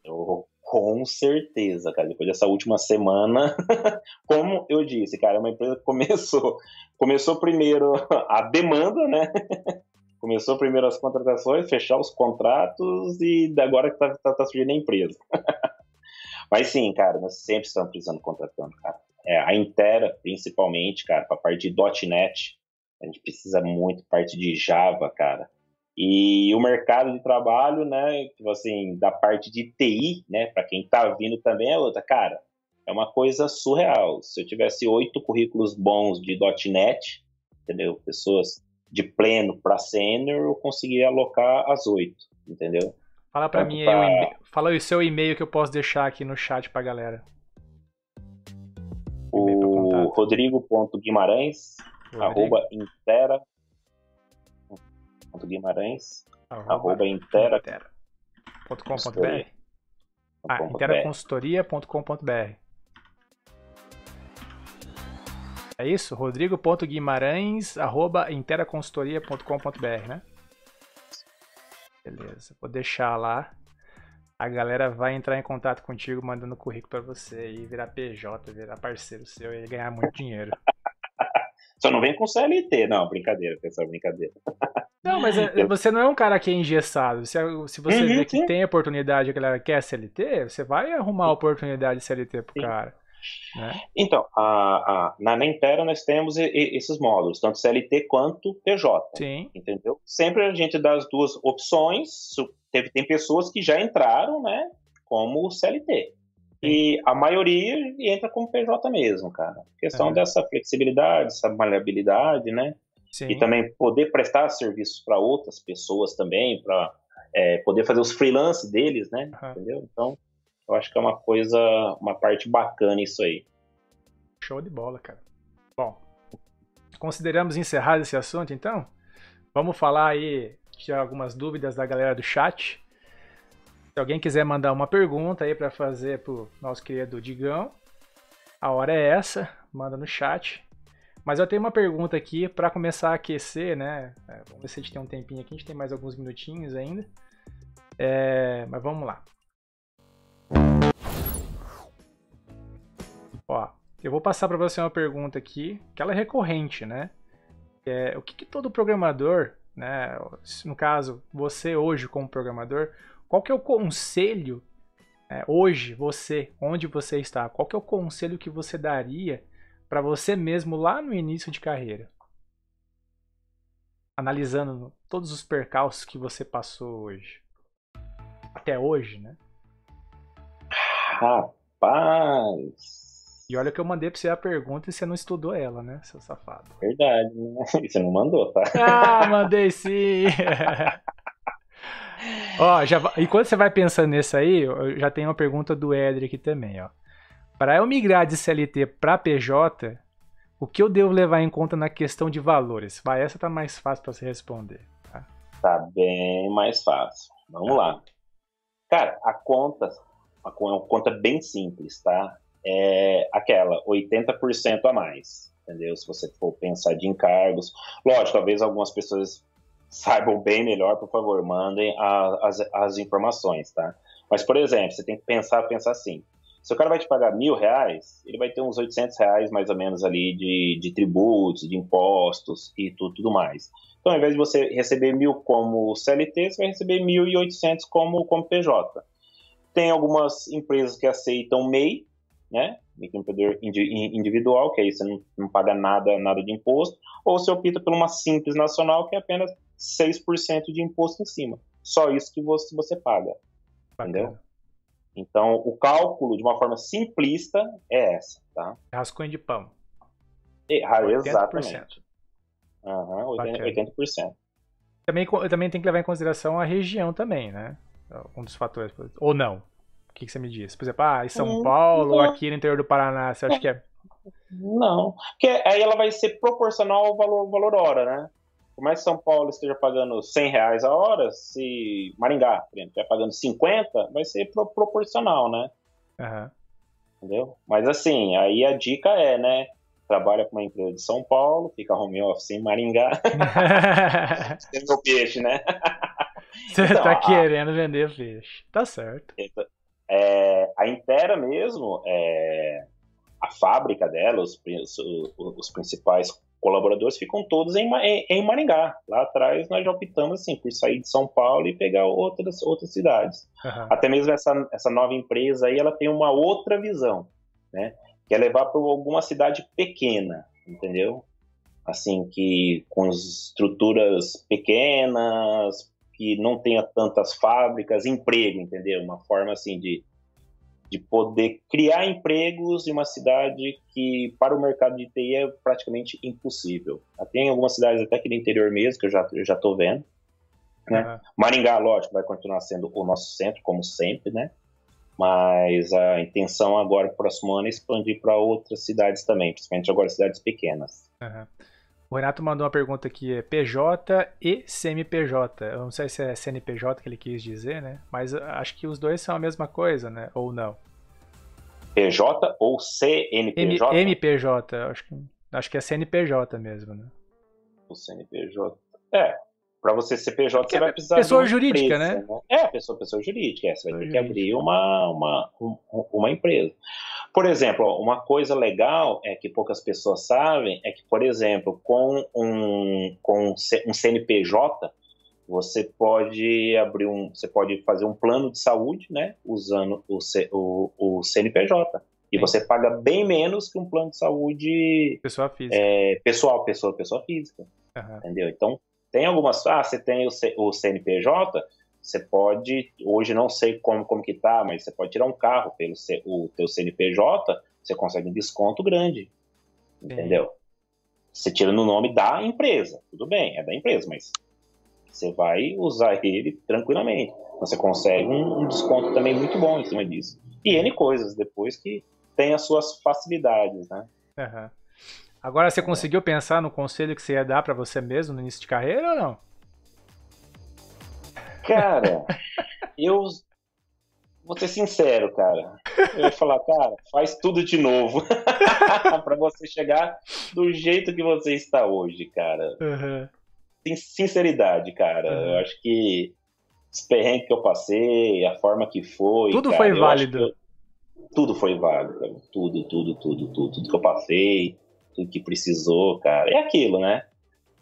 Eu, com certeza, cara. Depois dessa última semana, como eu disse, cara, é uma empresa que começou. Começou primeiro a demanda, né? Começou primeiro as contratações, fechar os contratos e agora que tá, tá, tá surgindo a empresa. Mas sim, cara, nós sempre estamos precisando contratando, cara. É, a Intera, principalmente, cara, para a parte de .NET, a gente precisa muito parte de Java, cara. E o mercado de trabalho, né, tipo assim, da parte de TI, né, para quem tá vindo também é outra, cara. É uma coisa surreal. Se eu tivesse oito currículos bons de .NET, entendeu? Pessoas de pleno para sênior, eu consegui alocar as oito, entendeu? Fala pra mim pra... aí, o fala o seu e-mail que eu posso deixar aqui no chat pra galera. O rodrigo.guimarães, Rodrigo. arroba intera, Guimarães, arroba, arroba intera, intera. .com.br ah, interaconsultoria.com.br É isso? rodrigo.guimarães.interaconsultoria.com.br, né? Beleza, vou deixar lá. A galera vai entrar em contato contigo mandando currículo para você e virar PJ, virar parceiro seu e ganhar muito dinheiro. Só não vem com CLT, não, brincadeira, pessoal, brincadeira. Não, mas é, você não é um cara que é engessado. Se, se você uhum, vê que sim. tem oportunidade, a galera quer CLT, você vai arrumar a oportunidade de CLT pro sim. cara. Né? Então, a, a, na, Intera nós temos e, e, esses módulos, tanto CLT quanto PJ. Sim. Entendeu? Sempre a gente dá as duas opções. Teve, tem pessoas que já entraram, né, como CLT. E a maioria entra como PJ mesmo, cara. A questão dessa flexibilidade, essa maleabilidade, né? Sim. E também poder prestar serviços para outras pessoas também, para é, poder fazer os freelance deles, né? Uhum. Entendeu? Então, eu acho que é uma coisa, uma parte bacana isso aí. Show de bola, cara. Bom, consideramos encerrar esse assunto, então? Vamos falar aí de algumas dúvidas da galera do chat. Se alguém quiser mandar uma pergunta aí para fazer pro nosso querido Digão, a hora é essa, manda no chat. Mas eu tenho uma pergunta aqui para começar a aquecer, né? É, vamos ver se a gente tem um tempinho aqui, a gente tem mais alguns minutinhos ainda. É, mas vamos lá. Ó, eu vou passar para você uma pergunta aqui, que ela é recorrente, né? É, o que, que todo programador, né? No caso, você hoje como programador, qual que é o conselho é, hoje, você, onde você está, qual que é o conselho que você daria para você mesmo lá no início de carreira? Analisando todos os percalços que você passou hoje. Até hoje, né? Rapaz! E olha que eu mandei pra você a pergunta e você não estudou ela, né, seu safado? Verdade, né? Você não mandou, tá? Ah, mandei sim! ó, já, enquanto você vai pensando nisso aí, eu já tenho uma pergunta do Edri aqui também, ó. Para eu migrar de CLT para PJ, o que eu devo levar em conta na questão de valores? Vai, essa tá mais fácil para você responder. Tá? tá bem mais fácil. Vamos lá. Cara, a conta, a conta bem simples, tá? É aquela 80% a mais, entendeu? Se você for pensar de encargos. Lógico, talvez algumas pessoas saibam bem melhor, por favor, mandem a, as, as informações, tá? Mas, por exemplo, você tem que pensar, pensar assim, se o cara vai te pagar mil reais, ele vai ter uns 800 reais mais ou menos ali de, de tributos, de impostos e tudo, tudo mais. Então, ao invés de você receber mil como CLT, você vai receber 1.800 como, como PJ. Tem algumas empresas que aceitam MEI, né? Microempreendedor individual, que aí você não, não paga nada, nada de imposto, ou você opta por uma simples nacional, que é apenas 6% de imposto em cima. Só isso que você, você paga. Bacana. Entendeu? Então, o cálculo, de uma forma simplista, é essa, tá? Rascunho de pão. E, exatamente. Uhum, 80%. 80%. Também, também tem que levar em consideração a região também, né? Um dos fatores. Ou não? O que, que você me diz? Por exemplo, ah, em São hum, Paulo, não. aqui no interior do Paraná, você acha que é... Não, porque aí ela vai ser proporcional ao valor, valor hora, né? por mais que São Paulo esteja pagando 100 reais a hora, se Maringá, por exemplo, estiver pagando 50, vai ser pro, proporcional, né? Uhum. Entendeu? Mas assim, aí a dica é, né? Trabalha com uma empresa de São Paulo, fica home office em Maringá. Tem meu peixe, né? Você então, tá a, querendo vender peixe. Tá certo. É, a Intera mesmo, é, a fábrica dela, os, os, principais colaboradores ficam todos em, em, em, Maringá. Lá atrás nós já optamos assim, por sair de São Paulo e pegar outras, outras cidades. Uhum. Até mesmo essa, essa nova empresa aí, ela tem uma outra visão, né? Que é levar para alguma cidade pequena, entendeu? Assim, que com estruturas pequenas, que não tenha tantas fábricas, emprego, entendeu? Uma forma assim de de poder criar empregos em uma cidade que para o mercado de TI é praticamente impossível. Tem algumas cidades até aqui no interior mesmo que eu já eu já estou vendo, Né? Uhum. Maringá, lógico, vai continuar sendo o nosso centro, como sempre, né? Mas a intenção agora, próximo ano, é expandir para outras cidades também, principalmente agora cidades pequenas. Uhum. O Renato mandou uma pergunta aqui, é PJ e CMPJ. Eu não sei se é CNPJ que ele quis dizer, né? Mas acho que os dois são a mesma coisa, né? Ou não? PJ ou CNPJ? M MPJ, acho que, acho que é CNPJ mesmo, né? O CNPJ. É, para você ser PJ, você vai precisar. Pessoa jurídica, empresa, né? né? É, pessoa, pessoa jurídica. É, você vai ter que abrir uma, uma, uma empresa. Por exemplo, uma coisa legal é que poucas pessoas sabem é que, por exemplo, com um, com um CNPJ, você pode abrir um. Você pode fazer um plano de saúde, né? Usando o, C, o, o CNPJ. E Sim. você paga bem menos que um plano de saúde pessoa física. É, pessoal, pessoa, pessoa física. Uhum. Entendeu? Então, tem algumas. Ah, você tem o, C, o CNPJ, você pode. Hoje não sei como, como que tá, mas você pode tirar um carro pelo C, o teu CNPJ, você consegue um desconto grande. Entendeu? Você tira no nome da empresa. Tudo bem, é da empresa, mas você vai usar ele tranquilamente. Você consegue um, um desconto também muito bom em cima disso. E N coisas depois que tem as suas facilidades, né? Uhum. Agora você conseguiu pensar no conselho que você ia dar para você mesmo no início de carreira ou não? Cara, eu vou ser sincero, cara. Eu ia falar, cara, faz tudo de novo para você chegar do jeito que você está hoje, cara. Uhum. Sinceridade, cara. Uhum. Eu acho que os perrengues que eu passei, a forma que foi. Tudo cara, foi válido. Tudo foi válido, cara. Tudo, tudo, tudo, tudo. Tudo que eu passei tudo que precisou, cara. É aquilo, né?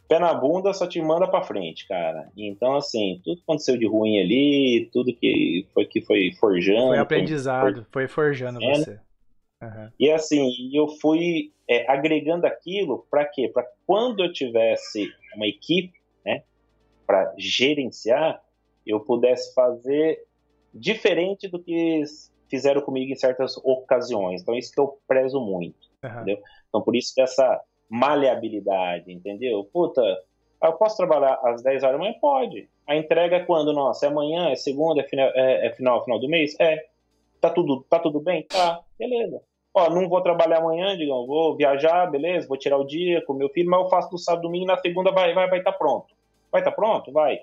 Pé na bunda só te manda para frente, cara. Então, assim, tudo que aconteceu de ruim ali, tudo que foi que foi forjando. Foi aprendizado, foi, foi forjando é, você. Uhum. E assim, eu fui é, agregando aquilo para quê? Para quando eu tivesse uma equipe, né, para gerenciar, eu pudesse fazer diferente do que fizeram comigo em certas ocasiões. Então, isso que eu prezo muito, uhum. entendeu? Então, por isso dessa maleabilidade, entendeu? Puta, eu posso trabalhar às 10 horas da manhã? Pode. A entrega é quando? Nossa, é amanhã, é segunda, é final, é, é final, final do mês? É. Tá tudo, tá tudo bem? Tá, beleza. Ó, não vou trabalhar amanhã, digamos, vou viajar, beleza, vou tirar o dia com meu filho, mas eu faço no sábado, domingo, na segunda vai vai vai estar tá pronto. Vai estar tá pronto? Vai.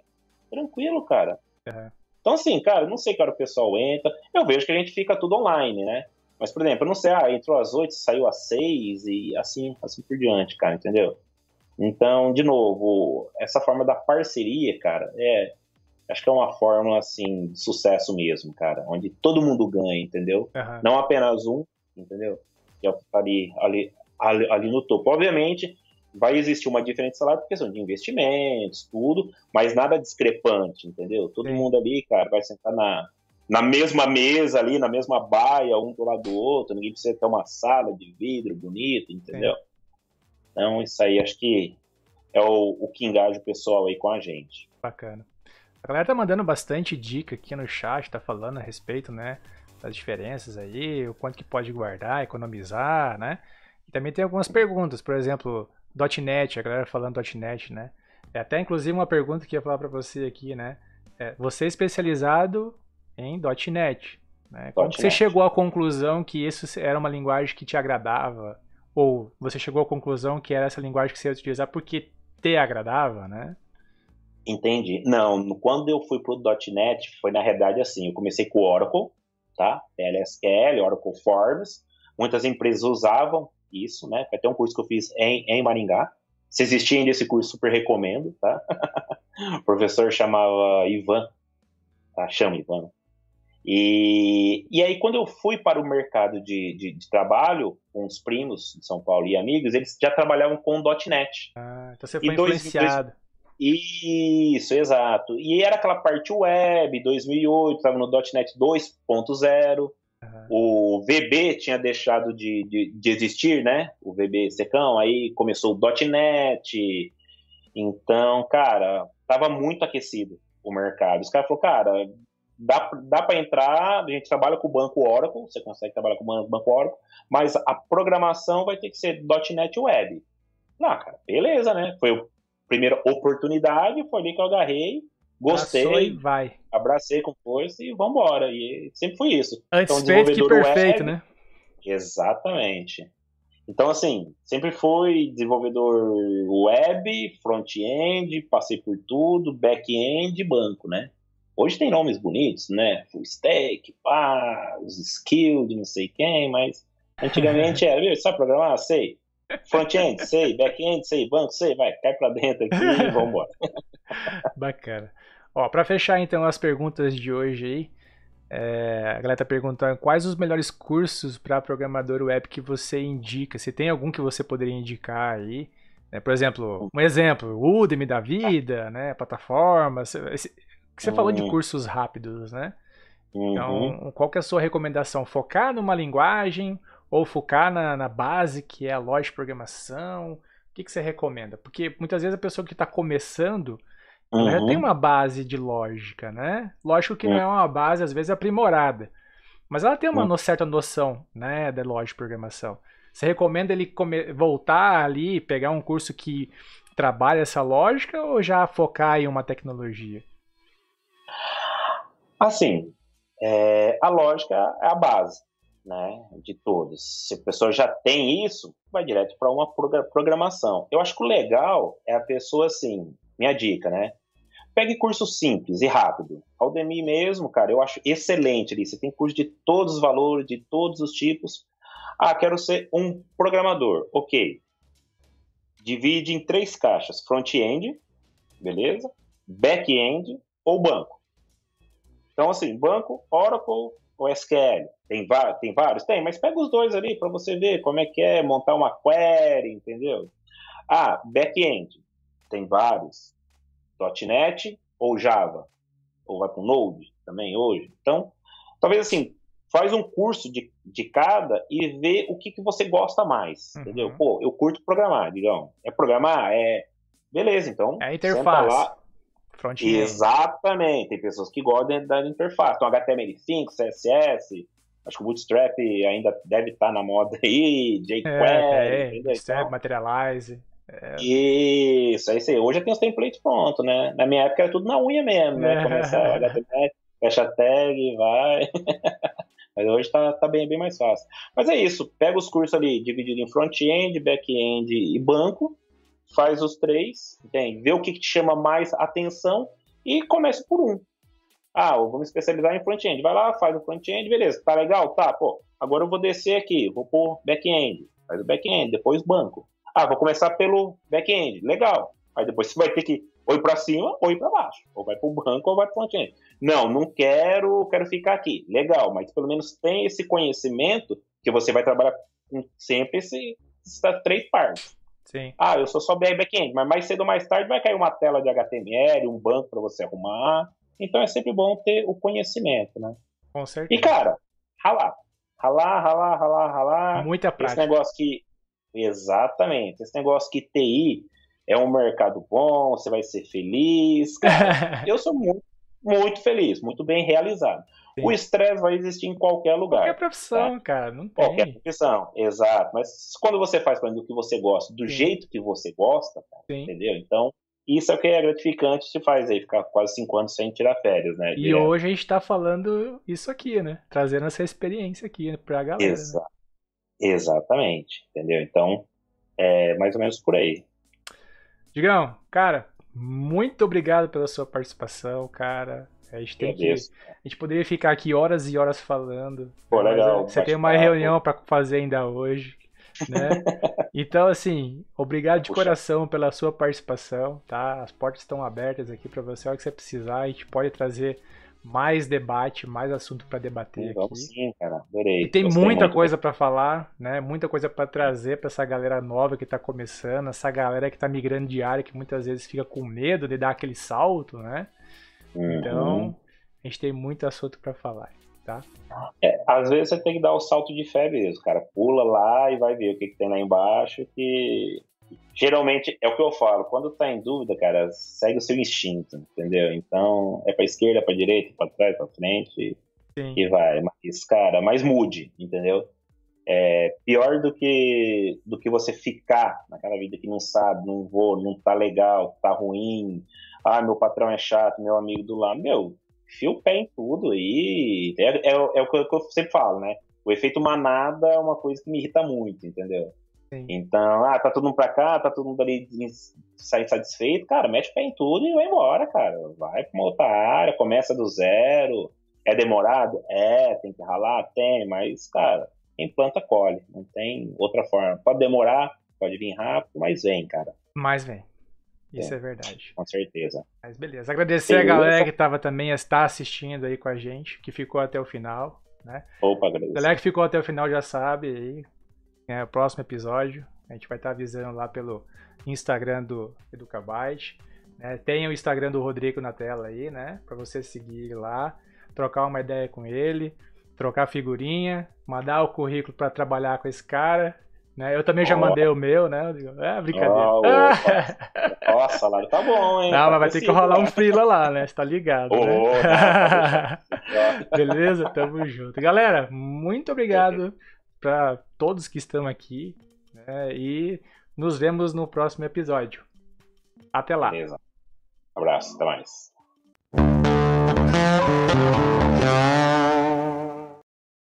Tranquilo, cara. Uhum. Então, assim, cara, não sei que hora o pessoal entra. Eu vejo que a gente fica tudo online, né? Mas, por exemplo, eu não sei, ah, entrou às 8, saiu às 6 e assim, assim por diante, cara, entendeu? Então, de novo, essa forma da parceria, cara, é. Acho que é uma forma, assim, de sucesso mesmo, cara, onde todo mundo ganha, entendeu? Uhum. Não apenas um, entendeu? Que é o que tá ali, ali, ali, ali no topo. Obviamente, vai existir uma diferença salário por questão de investimentos, tudo, mas nada discrepante, entendeu? Todo Sim. mundo ali, cara, vai sentar na, na mesma mesa ali, na mesma baia, um do lado do outro, ninguém precisa ter uma sala de vidro bonito, entendeu? Sim. Então, isso aí acho que é o, o que engaja o pessoal aí com a gente. Bacana. A galera tá mandando bastante dica aqui no chat, tá falando a respeito, né, das diferenças aí, o quanto que pode guardar, economizar, né? E também tem algumas perguntas, por exemplo, .NET, a galera falando .NET, né? É até inclusive uma pergunta que eu ia falar para você aqui, né? É, você é especializado em .NET. Né? Como você chegou à conclusão que isso era uma linguagem que te agradava? Ou você chegou à conclusão que era essa linguagem que você ia utilizar porque te agradava, né? Entendi. Não, quando eu fui pro .NET, foi na realidade assim, eu comecei com o Oracle, tá? LSQL, Oracle Forms. Muitas empresas usavam isso, né? Foi até um curso que eu fiz em, em Maringá. Se existia ainda esse curso, super recomendo, tá? o professor chamava Ivan, tá? Chama Ivan. E, e aí, quando eu fui para o mercado de, de, de, trabalho, com os primos de São Paulo e amigos, eles já trabalhavam com .NET. Ah, então você foi e influenciado. Dois, isso, exato. E era aquela parte web, 2008, estava no .NET 2.0. Uhum. O VB tinha deixado de, de, de, existir, né? O VB secão, aí começou o .NET. Então, cara, tava muito aquecido o mercado. Os caras falaram, cara, dá, dá para entrar, a gente trabalha com o banco Oracle, você consegue trabalhar com o banco Oracle, mas a programação vai ter que ser .NET Web. Ah, cara, beleza, né? Foi a primeira oportunidade, foi ali que eu agarrei, gostei, e vai. abracei com força e vambora. E sempre foi isso. Antes então, feito que perfeito, web, né? Exatamente. Então, assim, sempre fui desenvolvedor web, front-end, passei por tudo, back-end, banco, né? Hoje tem nomes bonitos, né? Full stack, pá, os skilled, não sei quem, mas antigamente era, viu? Sabe programar? Sei. Front-end, sei. Back-end, sei. Banco, sei. Vai, cai pra dentro aqui e vambora. Bacana. Ó, pra fechar então as perguntas de hoje aí, é, a galera tá perguntando quais os melhores cursos para programador web que você indica. Se tem algum que você poderia indicar aí? Né? Por exemplo, um exemplo, Udemy da vida, né? Plataformas. Você falou de uhum. cursos rápidos, né? Então, uhum. qual que é a sua recomendação? Focar numa linguagem ou focar na, na base, que é a lógica de programação? O que, que você recomenda? Porque muitas vezes a pessoa que está começando, uhum. já tem uma base de lógica, né? Lógico que não é uma base, às vezes, aprimorada. Mas ela tem uma certa noção, né, da lógica de programação. Você recomenda ele voltar ali, pegar um curso que trabalha essa lógica ou já focar em uma tecnologia? Assim, é, a lógica é a base né, de todos. Se a pessoa já tem isso, vai direto para uma programação. Eu acho que o legal é a pessoa, assim, minha dica, né? Pegue curso simples e rápido. A Udemy mesmo, cara, eu acho excelente ali. Você tem curso de todos os valores, de todos os tipos. Ah, quero ser um programador. Ok. Divide em três caixas: front-end, beleza? Back-end ou banco. Então, assim, banco, Oracle ou SQL. Tem, tem vários? Tem, mas pega os dois ali para você ver como é que é montar uma query, entendeu? Ah, back-end. Tem vários. .NET ou Java. Ou vai para Node também hoje. Então, talvez assim, faz um curso de, de cada e vê o que, que você gosta mais, uhum. entendeu? Pô, eu curto programar, digamos. É programar? É... Beleza, então... É a interface. Lá, Front-end. Exatamente. Tem pessoas que gostam da interface. Então, HTML5, CSS, acho que o Bootstrap ainda deve estar na moda aí, jQuery, é, é, Bootstrap, então, Materialize. É. Isso, é isso aí. Hoje tem os templates prontos, né? Na minha época era tudo na unha mesmo, né? Começa HTML, fecha tag, vai. Mas hoje tá, tá bem, bem mais fácil. Mas é isso, pega os cursos ali dividido em front-end, back-end e banco, faz os três, entende? Vê o que, te chama mais atenção e comece por um. Ah, eu vou me especializar em front-end. Vai lá, faz o front-end, beleza. Tá legal? Tá, pô. Agora eu vou descer aqui, vou pôr back-end. Faz o back-end, depois banco. Ah, vou começar pelo back-end. Legal. Aí depois você vai ter que ou ir para cima ou ir para baixo. Ou vai para o banco ou vai para o front-end. Não, não quero, quero ficar aqui. Legal, mas pelo menos tem esse conhecimento que você vai trabalhar com sempre esse, essas três partes. Sim. Ah, eu sou só BR back-end, mas mais cedo ou mais tarde vai cair uma tela de HTML, um banco para você arrumar. Então é sempre bom ter o conhecimento, né? Com certeza. E cara, ralar. Ralar, ralar, ralar, ralar. Muita prática. Esse negócio que. Exatamente. Esse negócio que TI é um mercado bom, você vai ser feliz. Cara, eu sou muito, muito feliz, muito bem realizado. Sim. O estresse vai existir em qualquer lugar. Qualquer profissão, tá? cara, não tem. Qualquer profissão, exato. Mas quando você faz para do que você gosta, do Sim. jeito que você gosta, cara, entendeu? Então, isso é o que é gratificante te faz aí, ficar quase cinco anos sem tirar férias, né? E Direto. hoje a gente está falando isso aqui, né? Trazendo essa experiência aqui para a galera. Exa né? Exatamente, entendeu? Então, é mais ou menos por aí. Digão, cara, muito obrigado pela sua participação, cara. A gente tem que, a gente poderia ficar aqui horas e horas falando. Pô, legal. Você tem uma reunião para fazer ainda hoje, né? então, assim, obrigado de Puxa. coração pela sua participação, tá? As portas estão abertas aqui para você, a hora que você precisar, a gente pode trazer mais debate, mais assunto para debater sim, aqui. Sim, cara, adorei. E tem Gostei muita coisa para falar, né? Muita coisa para trazer para essa galera nova que está começando, essa galera que está migrando de área que muitas vezes fica com medo de dar aquele salto, né? Uhum. Então, a gente tem muito assunto para falar, tá? É, às vezes você tem que dar o salto de fé mesmo, cara. Pula lá e vai ver o que, que tem lá embaixo, que geralmente é o que eu falo, quando tá em dúvida, cara, segue o seu instinto, entendeu? Então, é pra esquerda, pra direita, pra trás, pra frente Sim. e vai. Mas, cara, mais mude, entendeu? É pior do que do que você ficar naquela vida que não sabe, não vou, não tá legal, tá ruim, ah, meu patrão é chato, meu amigo do lado, meu, fio o pé em tudo aí. É, é, é o que eu sempre falo, né? O efeito manada é uma coisa que me irrita muito, entendeu? Sim. Então, ah, tá todo mundo pra cá, tá todo mundo ali sair satisfeito, cara, mete o pé em tudo e vai embora, cara. Vai pra uma outra área, começa do zero. É demorado? É, tem que ralar? Tem, mas, cara, quem planta colhe. Não tem outra forma. Pode demorar, pode vir rápido, mas vem, cara. Mas vem. Isso é, é verdade. Com certeza. Mas beleza. Agradecer beleza. a galera que estava também está assistindo aí com a gente, que ficou até o final. Né? Opa, agradeço. A galera que ficou até o final já sabe aí. É o próximo episódio. A gente vai estar tá avisando lá pelo Instagram do Educabyte. Né? Tem o Instagram do Rodrigo na tela aí, né? Para você seguir lá, trocar uma ideia com ele, trocar figurinha, mandar o currículo para trabalhar com esse cara. Né? Eu também já oh. mandei o meu, né? Digo, é brincadeira. Oh, Ó, salário tá bom, hein? Não, tá mas vai ter que rolar um frila lá, né? Você tá ligado, oh, né? Tá, Beleza? Tamo junto. Galera, muito obrigado para todos que estão aqui. Né? E nos vemos no próximo episódio. Até lá. Beleza. Um abraço, até mais.